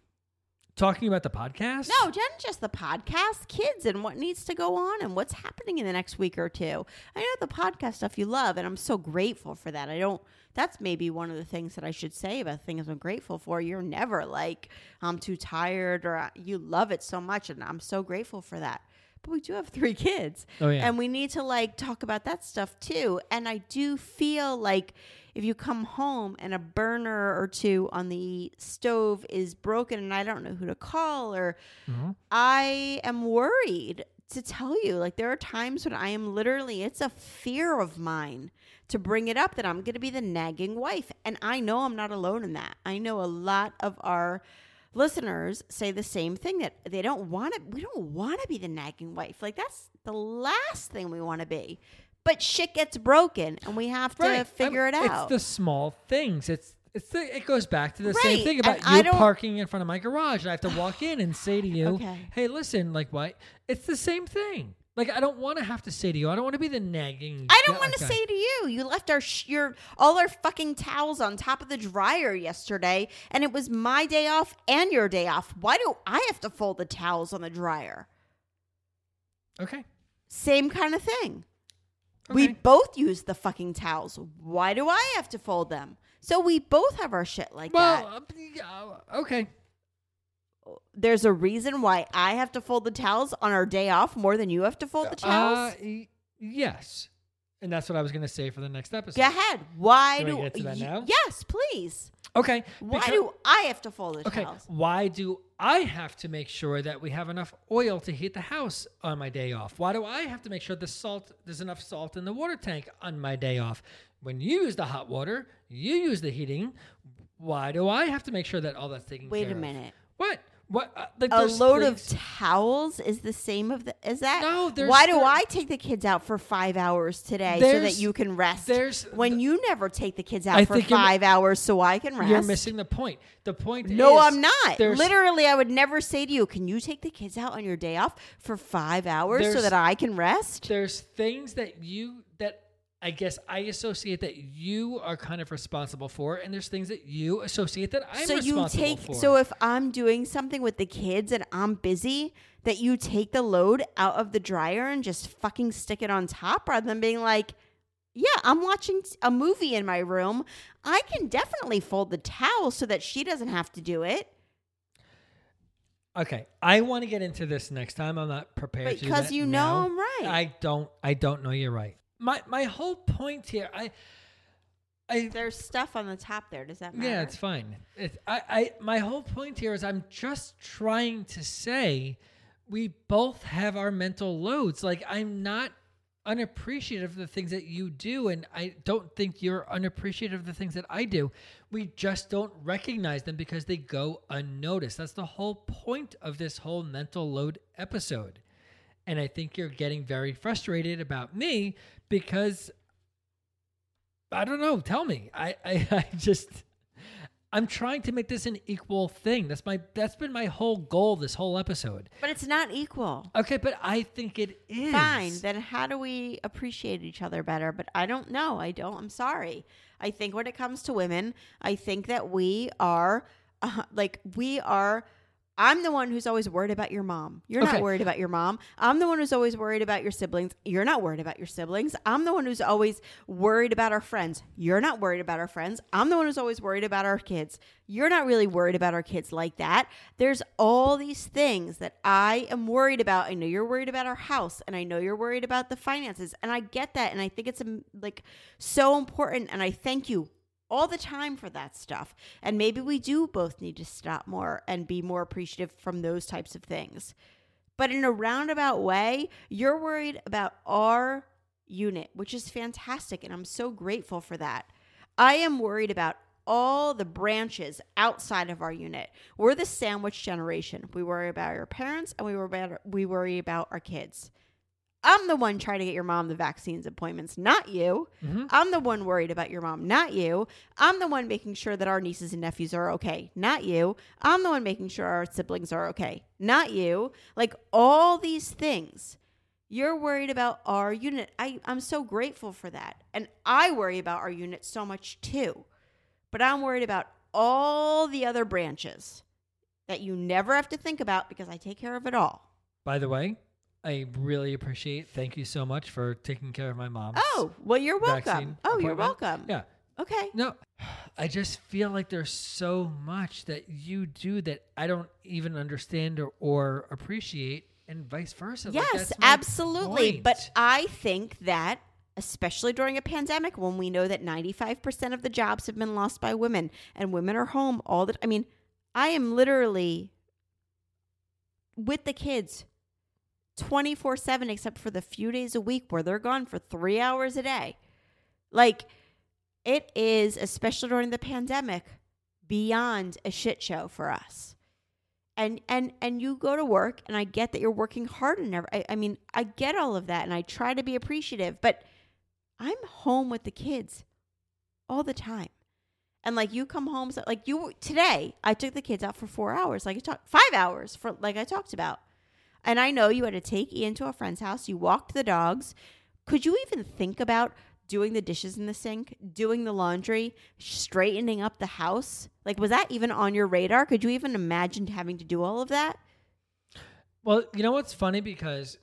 [SPEAKER 1] talking about the podcast.
[SPEAKER 2] No, Jen, just the podcast, kids, and what needs to go on and what's happening in the next week or two. I know the podcast stuff you love, and I'm so grateful for that. I don't. That's maybe one of the things that I should say about things I'm grateful for. You're never like I'm too tired, or "Uh, you love it so much, and I'm so grateful for that. But we do have three kids,
[SPEAKER 1] Oh, yeah.
[SPEAKER 2] and we need to like talk about that stuff too. And I do feel like if you come home and a burner or two on the stove is broken and I don't know who to call or
[SPEAKER 1] Mhm.
[SPEAKER 2] I am worried to tell you like there are times when I am literally it's a fear of mine to bring it up that I'm going to be the nagging wife and I know I'm not alone in that. I know a lot of our listeners say the same thing that they don't want to we don't want to be the nagging wife. Like that's the last thing we want to be. But shit gets broken and we have to
[SPEAKER 1] Right.
[SPEAKER 2] figure
[SPEAKER 1] I'm-
[SPEAKER 2] it out.
[SPEAKER 1] It's the small things. It's it's the, it goes back to the
[SPEAKER 2] Right,
[SPEAKER 1] same thing about
[SPEAKER 2] I
[SPEAKER 1] you parking in front of my garage. And I have to walk in and say to you,
[SPEAKER 2] Okay.
[SPEAKER 1] "Hey, listen, like what? It's the same thing. Like I don't want to have to say to you. I don't want to be the nagging.
[SPEAKER 2] I don't want to say to you, you left our sh- your all our fucking towels on top of the dryer yesterday, and it was my day off and your day off. Why do I have to fold the towels on the dryer?
[SPEAKER 1] Okay.
[SPEAKER 2] Same kind of thing. We both use the fucking towels. Why do I have to fold them? So we both have our shit like
[SPEAKER 1] Well,
[SPEAKER 2] that.
[SPEAKER 1] uh, okay.
[SPEAKER 2] There's a reason why I have to fold the towels on our day off more than you have to fold the towels.
[SPEAKER 1] Uh, y- yes. And that's what I was going to say for the next episode.
[SPEAKER 2] Go ahead. Why
[SPEAKER 1] Do get to that
[SPEAKER 2] y-
[SPEAKER 1] now?
[SPEAKER 2] Yes, please.
[SPEAKER 1] Okay.
[SPEAKER 2] Why
[SPEAKER 1] because-
[SPEAKER 2] do I have to fold the
[SPEAKER 1] Okay.
[SPEAKER 2] towels?
[SPEAKER 1] Why do I have to make sure that we have enough oil to heat the house on my day off? Why do I have to make sure the salt there's enough salt in the water tank on my day off? When you use the hot water, you use the heating. Why do I have to make sure that all that's taken
[SPEAKER 2] Wait a minute.
[SPEAKER 1] What? Uh, like
[SPEAKER 2] A load of towels is the same of the is that
[SPEAKER 1] No, there's-
[SPEAKER 2] why do I take the kids out for five hours today so that you can rest?
[SPEAKER 1] there's-
[SPEAKER 2] when you never take the kids out
[SPEAKER 1] I
[SPEAKER 2] for
[SPEAKER 1] think you're mi-
[SPEAKER 2] five hours so I can rest.
[SPEAKER 1] You're missing the point. The point is No,
[SPEAKER 2] I'm not. Literally, I would never say to you, "Can you take the kids out on your day off for five hours so that I can rest?"
[SPEAKER 1] there's things that you I guess I associate that you are kind of responsible for, and there's things that you associate that I'm
[SPEAKER 2] so you
[SPEAKER 1] responsible
[SPEAKER 2] take
[SPEAKER 1] for.
[SPEAKER 2] so if I'm doing something with the kids and I'm busy, that you take the load out of the dryer and just fucking stick it on top rather than being like, "Yeah, I'm watching a movie in my room. I can definitely fold the towel so that she doesn't have to do it."
[SPEAKER 1] okay, I want to get into this next time. I'm not prepared to do
[SPEAKER 2] Because you know
[SPEAKER 1] now.
[SPEAKER 2] I'm right.
[SPEAKER 1] I don't. I don't know you're right. My my whole point here, I, I
[SPEAKER 2] There's stuff on the top there. Does that matter?
[SPEAKER 1] yeah, it's fine. It, I, I my whole point here is I'm just trying to say we both have our mental loads. Like I'm not unappreciative of the things that you do, and I don't think you're unappreciative of the things that I do. We just don't recognize them because they go unnoticed. That's the whole point of this whole mental load episode. And I think you're getting very frustrated about me because I don't know. Tell me. I, I, I just I'm trying to make this an equal thing. That's my that's been my whole goal this whole episode.
[SPEAKER 2] But it's not equal.
[SPEAKER 1] Okay, but I think it is.
[SPEAKER 2] Fine. Then how do we appreciate each other better? But I don't know. I don't. I'm sorry. I think when it comes to women, I think that we are uh, like we are. I'm the one who's always worried about your mom. You're
[SPEAKER 1] Okay.
[SPEAKER 2] not worried about your mom. I'm the one who's always worried about your siblings. You're not worried about your siblings. I'm the one who's always worried about our friends. You're not worried about our friends. I'm the one who's always worried about our kids. You're not really worried about our kids like that. There's all these things that I am worried about. I know you're worried about our house and I know you're worried about the finances and I get that and I think it's um, like so important and I thank you all the time for that stuff. And maybe we do both need to stop more and be more appreciative from those types of things. But in a roundabout way, you're worried about our unit, which is fantastic. And I'm so grateful for that. I am worried about all the branches outside of our unit. We're the sandwich generation. We worry about our parents and we worry about, we worry about our kids. I'm the one trying to get your mom the vaccines appointments, not you. Mm-hmm. I'm the one worried about your mom, not you. I'm the one making sure that our nieces and nephews are okay, not you. I'm the one making sure our siblings are okay, not you. Like all these things. You're worried about our unit. I, I'm so grateful for that. And I worry about our unit so much too. But I'm worried about all the other branches that you never have to think about because I take care of it all.
[SPEAKER 1] By the way, I really appreciate. Thank you so much for taking care of my mom.
[SPEAKER 2] Oh, well, you're welcome. Oh, you're welcome.
[SPEAKER 1] Yeah.
[SPEAKER 2] Okay.
[SPEAKER 1] No, I just feel like there's so much that you do that I don't even understand or, or appreciate, and vice versa.
[SPEAKER 2] Yes,
[SPEAKER 1] my
[SPEAKER 2] absolutely.
[SPEAKER 1] point.
[SPEAKER 2] But I think that, especially during a pandemic, when we know that 95% of the jobs have been lost by women and women are home all the I mean, I am literally with the kids 24 7, except for the few days a week where they're gone for three hours a day. Like, it is, especially during the pandemic, beyond a shit show for us. And and and you go to work and i get that you're working hard and every, I, I mean i get all of that and i try to be appreciative but i'm home with the kids all the time. And like you come home so like you today i took the kids out for four hours like i talked five hours for like i talked about and i know you had to take ian to a friend's house. You walked the dogs. Could you even think about doing the dishes in the sink doing the laundry straightening up the house? Like was that even on your radar? Could you even imagine having to do all of that?
[SPEAKER 1] Well, you know what's funny? Because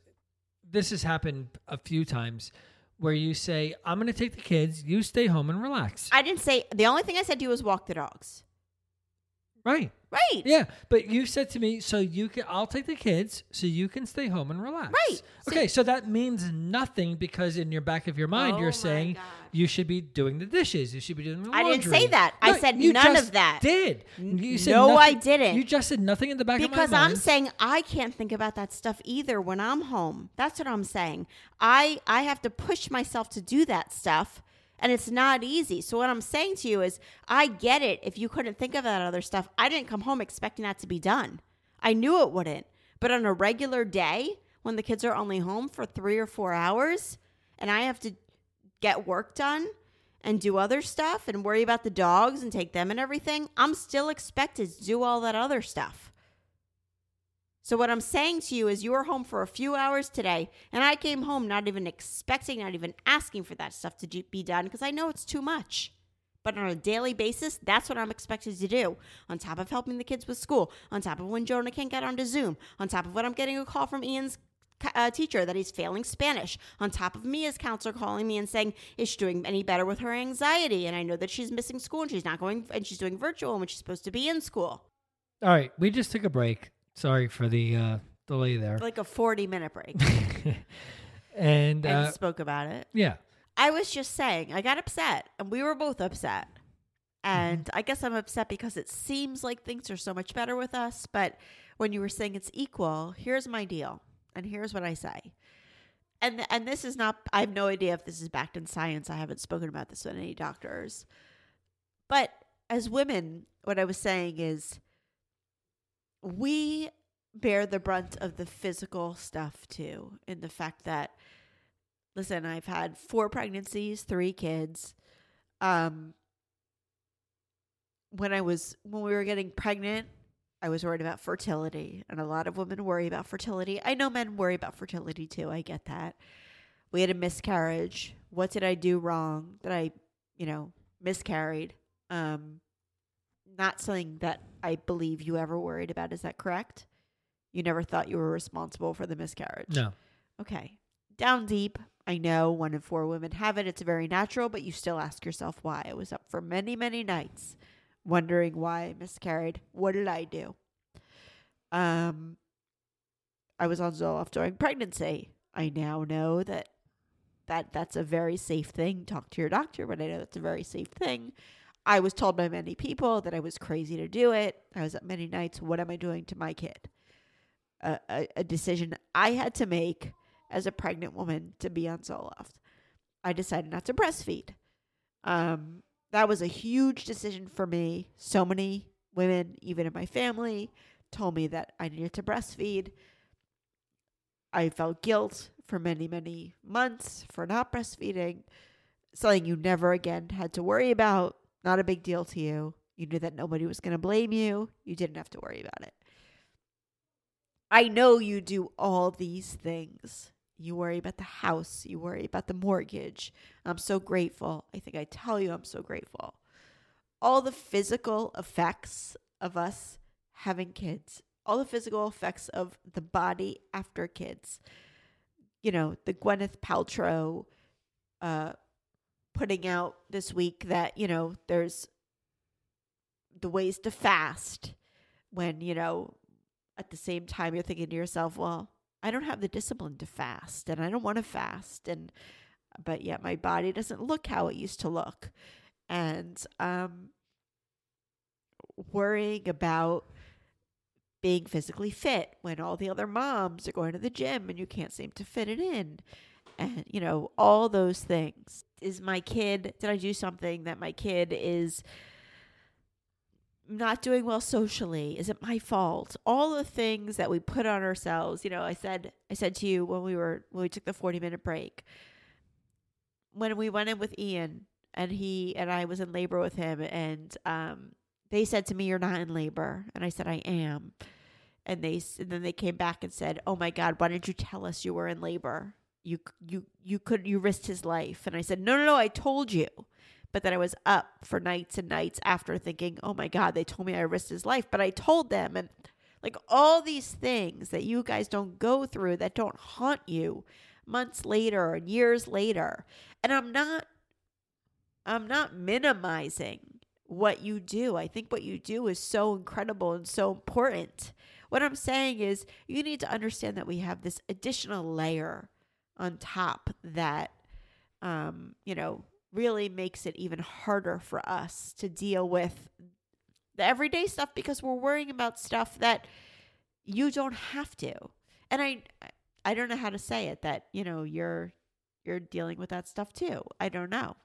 [SPEAKER 1] this has happened a few times where you say, I'm going to take the kids, you stay home and relax.
[SPEAKER 2] I didn't say the only thing I said to you was walk the dogs.
[SPEAKER 1] Right.
[SPEAKER 2] Right.
[SPEAKER 1] Yeah. But you said to me, so you can, I'll take the kids so you can stay home and relax.
[SPEAKER 2] Right. So-
[SPEAKER 1] Okay. So that means nothing because in your back of your mind,
[SPEAKER 2] Oh
[SPEAKER 1] you're
[SPEAKER 2] my
[SPEAKER 1] saying
[SPEAKER 2] God.
[SPEAKER 1] you should be doing the dishes. You should be doing the laundry.
[SPEAKER 2] I
[SPEAKER 1] laundry.
[SPEAKER 2] didn't say that. I said
[SPEAKER 1] you
[SPEAKER 2] none of
[SPEAKER 1] just
[SPEAKER 2] that.
[SPEAKER 1] Did. You said
[SPEAKER 2] no, I
[SPEAKER 1] nothing-
[SPEAKER 2] didn't.
[SPEAKER 1] You just said nothing in the back
[SPEAKER 2] because
[SPEAKER 1] of my mind.
[SPEAKER 2] Because I'm saying I can't think about that stuff either when I'm home. That's what I'm saying. I I have to push myself to do that stuff and it's not easy. So what I'm saying to you is I get it if you couldn't think of that other stuff. I didn't come home expecting that to be done. I knew it wouldn't. But on a regular day when the kids are only home for 3 or 4 hours and I have to get work done and do other stuff and worry about the dogs and take them and everything, I'm still expected to do all that other stuff. So what I'm saying to you is you were home for a few hours today and I came home not even expecting, not even asking for that stuff to be done because I know it's too much. But on a daily basis, that's what I'm expected to do. On top of helping the kids with school, on top of when Jonah can't get onto Zoom, on top of when I'm getting a call from Ian's uh, teacher that he's failing Spanish, on top of me as counselor calling me and saying, is she doing any better with her anxiety? And I know that she's missing school and she's not going, and she's doing virtual when she's supposed to be in school.
[SPEAKER 1] All right. We just took a break. Sorry for the uh, delay there.
[SPEAKER 2] Like a 40 minute break.
[SPEAKER 1] and
[SPEAKER 2] I
[SPEAKER 1] uh,
[SPEAKER 2] spoke about it.
[SPEAKER 1] yeah.
[SPEAKER 2] I was just saying, I got upset, and we were both upset. And I guess I'm upset because it seems like things are so much better with us. But when you were saying it's equal, here's my deal, and here's what I say. And and this is not. I have no idea if this is backed in science. I haven't spoken about this with any doctors. But as women, what I was saying is, we bear the brunt of the physical stuff too, in the fact that listen, I've had four pregnancies, three kids. Um, when I was when we were getting pregnant, I was worried about fertility, and a lot of women worry about fertility. I know men worry about fertility too. I get that. We had a miscarriage. What did I do wrong that I, you know, miscarried? Um, not something that I believe you ever worried about. Is that correct? You never thought you were responsible for the miscarriage.
[SPEAKER 1] No.
[SPEAKER 2] Okay. Down deep, I know one in four women have it. It's very natural, but you still ask yourself why. I was up for many, many nights wondering why I miscarried. What did I do? Um, I was on Zoloft during pregnancy. I now know that that that's a very safe thing. Talk to your doctor, but I know that's a very safe thing. I was told by many people that I was crazy to do it. I was up many nights. What am I doing to my kid? A, a, decision I had to make as a pregnant woman to be on Zoloft. I decided not to breastfeed. Um, that was a huge decision for me. So many women, even in my family, told me that I needed to breastfeed. I felt guilt for many, many months for not breastfeeding. Something you never again had to worry about. Not a big deal to you. You knew that nobody was going to blame you. You didn't have to worry about it. I know you do all these things. You worry about the house, you worry about the mortgage. I'm so grateful. I think I tell you, I'm so grateful. All the physical effects of us having kids, all the physical effects of the body after kids. You know, the Gwyneth Paltrow uh, putting out this week that, you know, there's the ways to fast when, you know, at the same time you're thinking to yourself, well, I don't have the discipline to fast and I don't want to fast and but yet my body doesn't look how it used to look. And um worrying about being physically fit when all the other moms are going to the gym and you can't seem to fit it in. And you know, all those things. Is my kid did I do something that my kid is not doing well socially? Is it my fault? All the things that we put on ourselves you know i said i said to you when we were when we took the 40 minute break when we went in with ian and he and i was in labor with him and um they said to me you're not in labor. And i said i am. And they and then they came back and said oh my god why didn't you tell us you were in labor you you you could you risked his life and i said no no no i told you but then I was up for nights and nights after thinking, oh my God, they told me I risked his life. But I told them, and like all these things that you guys don't go through that don't haunt you, months later and years later. And I'm not I'm not minimizing what you do. I think what you do is so incredible and so important. What I'm saying is you need to understand that we have this additional layer on top that um, you know, really makes it even harder for us to deal with the everyday stuff because we're worrying about stuff that you don't have to. And I I don't know how to say it that, you know, you're you're dealing with that stuff too. I don't know.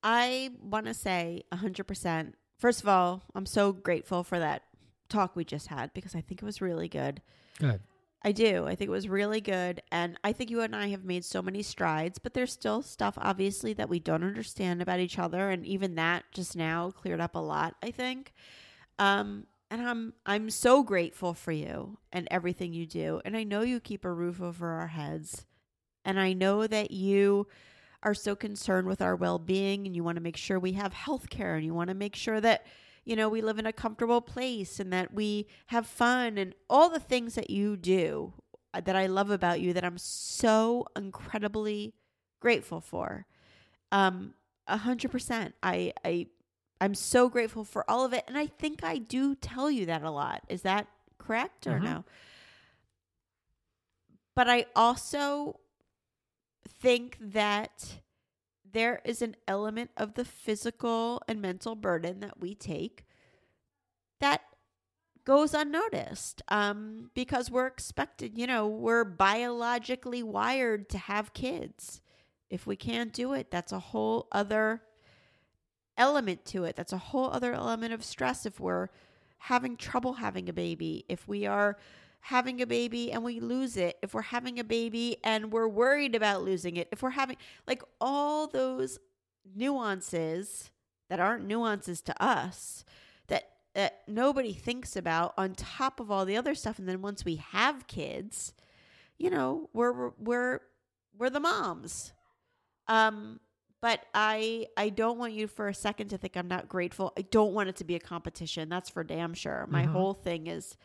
[SPEAKER 2] I want to say 100%. First of all, I'm so grateful for that talk we just had because I think it was really good.
[SPEAKER 1] Good.
[SPEAKER 2] I do. I think it was really good. And I think you and I have made so many strides, but there's still stuff, obviously, that we don't understand about each other. And even that just now cleared up a lot, I think. Um, and I'm I'm so grateful for you and everything you do. And I know you keep a roof over our heads. And I know that you are so concerned with our well-being and you want to make sure we have health care and you want to make sure that you know, we live in a comfortable place and that we have fun and all the things that you do uh, that I love about you that I'm so incredibly grateful for. Um, a hundred percent. I, I, I'm so grateful for all of it. And I think I do tell you that a lot. Is that correct or
[SPEAKER 1] Mhm.
[SPEAKER 2] no? But I also think that there is an element of the physical and mental burden that we take that goes unnoticed um, because we're expected, you know, we're biologically wired to have kids. If we can't do it, that's a whole other element to it. That's a whole other element of stress if we're having trouble having a baby, if we are having a baby and we lose it, if we're having a baby and we're worried about losing it, if we're having like all those nuances that aren't nuances to us that that nobody thinks about on top of all the other stuff and then once we have kids, you know, we're we're we're the moms. Um but I I don't want you for a second to think I'm not grateful. I don't want it to be a competition. That's for damn sure. My
[SPEAKER 1] Mhm.
[SPEAKER 2] whole thing is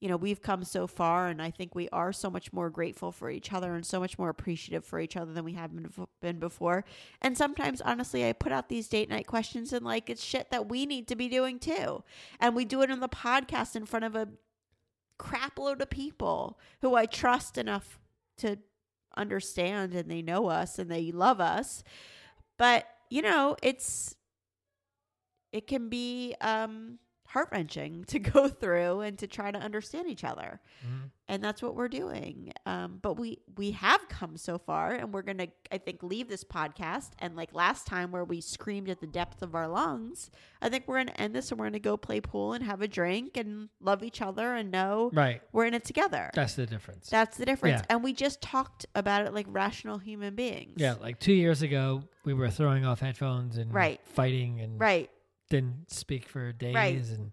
[SPEAKER 2] you know, we've come so far and I think we are so much more grateful for each other and so much more appreciative for each other than we have been, before. And sometimes honestly, I put out these date night questions and like it's shit that we need to be doing too. And we do it on the podcast in front of a crap load of people who I trust enough to understand and they know us and they love us. But, you know, it's it can be um heart wrenching to go through and to try to understand each other.
[SPEAKER 1] Mhm.
[SPEAKER 2] And that's what we're doing. Um, but we we have come so far, and we're gonna, I think, leave this podcast. And like last time, where we screamed at the depth of our lungs, I think we're gonna end this, and we're gonna go play pool and have a drink and love each other and know
[SPEAKER 1] Right.
[SPEAKER 2] we're in it together.
[SPEAKER 1] That's the difference.
[SPEAKER 2] That's the difference.
[SPEAKER 1] Yeah.
[SPEAKER 2] And we just talked about it like rational human beings.
[SPEAKER 1] yeah, like two years ago, we were throwing off headphones and
[SPEAKER 2] Right.
[SPEAKER 1] fighting and
[SPEAKER 2] Right.
[SPEAKER 1] Didn't speak for days.
[SPEAKER 2] Right.
[SPEAKER 1] And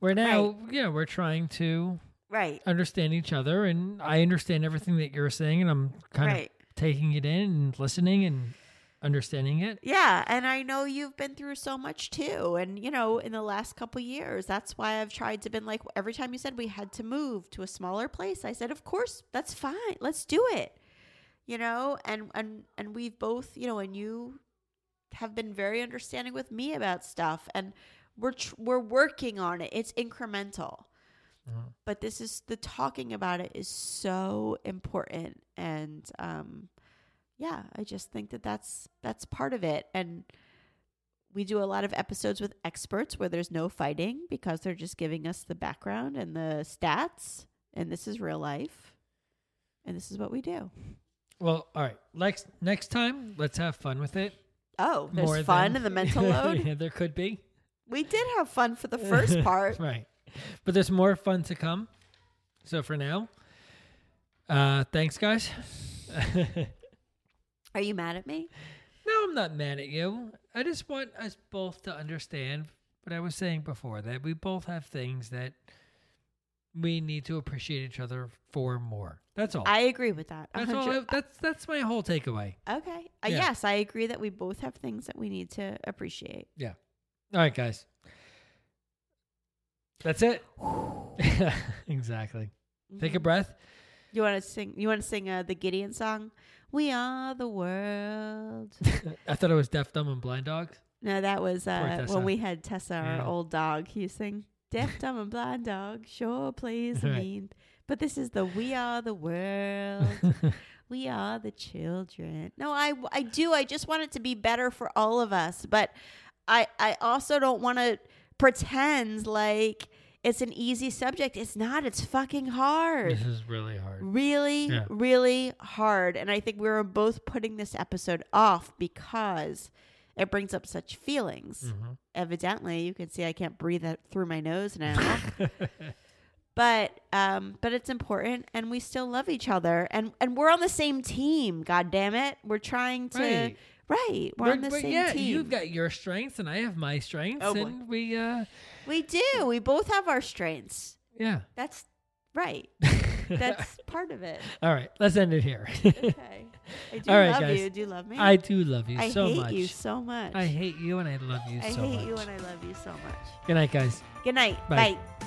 [SPEAKER 1] we're now, yeah, we're trying to
[SPEAKER 2] Right.
[SPEAKER 1] understand each other. And I understand everything that you're saying, and I'm kind
[SPEAKER 2] Right.
[SPEAKER 1] of taking it in and listening and understanding it.
[SPEAKER 2] Yeah, and I know you've been through so much too. And you know, in the last couple years, that's why I've tried to been like every time you said we had to move to a smaller place, I said, "Of course, that's fine. Let's do it." You know, and and and we've both, you know, and you have been very understanding with me about stuff and we're tr- we're working on it. It's incremental.
[SPEAKER 1] Mhm.
[SPEAKER 2] But this is the talking about it is so important and um yeah, I just think that that's that's part of it. And we do a lot of episodes with experts where there's no fighting because they're just giving us the background and the stats. And this is real life. And this is what we do.
[SPEAKER 1] Well, all right. Next next time, let's have fun with it.
[SPEAKER 2] Oh, there's
[SPEAKER 1] more
[SPEAKER 2] fun in the mental load.
[SPEAKER 1] yeah, there could be.
[SPEAKER 2] we did have fun for the first part.
[SPEAKER 1] right. But there's more fun to come. So for now, uh, thanks, guys.
[SPEAKER 2] Are you mad at me?
[SPEAKER 1] no, I'm not mad at you. I just want us both to understand what I was saying before that we both have things that we need to appreciate each other for more. That's all.
[SPEAKER 2] I agree with that.
[SPEAKER 1] that's all. I, that's that's my whole takeaway.
[SPEAKER 2] Okay. Uh,
[SPEAKER 1] Yeah.
[SPEAKER 2] Yes, I agree that we both have things that we need to appreciate.
[SPEAKER 1] Yeah. All right, guys. That's it. exactly. Take a breath.
[SPEAKER 2] You want to sing? You want to sing uh, the Gideon song? We are the world.
[SPEAKER 1] I thought it was Deaf, Dumb, and Blind Dogs.
[SPEAKER 2] no, that was uh, when we had Tessa,
[SPEAKER 1] Yeah.
[SPEAKER 2] our old dog. He sing deaf, dumb, and blind dog. Sure plays
[SPEAKER 1] Right.
[SPEAKER 2] mean. But this is the We Are the World. we are the children. No, I I do. I just want it to be better for all of us. But I I also don't want to pretend like it's an easy subject. It's not. It's fucking hard
[SPEAKER 1] this is really hard.
[SPEAKER 2] really,
[SPEAKER 1] Yeah.
[SPEAKER 2] really hard. And I think we were both putting this episode off because it brings up such feelings.
[SPEAKER 1] Mhm.
[SPEAKER 2] Evidently, you can see I can't breathe it through my nose now. but um, but it's important, and we still love each other, and and we're on the same team. God damn it, we're trying to.
[SPEAKER 1] Right.
[SPEAKER 2] Right, we're,
[SPEAKER 1] We're-
[SPEAKER 2] on the
[SPEAKER 1] but
[SPEAKER 2] same
[SPEAKER 1] yeah,
[SPEAKER 2] team.
[SPEAKER 1] you've got your strengths and I have my strengths,
[SPEAKER 2] Oh, boy.
[SPEAKER 1] and we, uh,
[SPEAKER 2] we do. We both have our strengths.
[SPEAKER 1] yeah.
[SPEAKER 2] That's right. That's part of it.
[SPEAKER 1] All right, let's end it here.
[SPEAKER 2] Okay. I do
[SPEAKER 1] All right,
[SPEAKER 2] love
[SPEAKER 1] guys.
[SPEAKER 2] you. Do you love me?
[SPEAKER 1] I do love you
[SPEAKER 2] I
[SPEAKER 1] so
[SPEAKER 2] hate
[SPEAKER 1] much.
[SPEAKER 2] you so much.
[SPEAKER 1] I hate you and I love you
[SPEAKER 2] I
[SPEAKER 1] so
[SPEAKER 2] hate you and I love you so much.
[SPEAKER 1] Good night, guys.
[SPEAKER 2] Good night.
[SPEAKER 1] Bye.
[SPEAKER 2] Bye.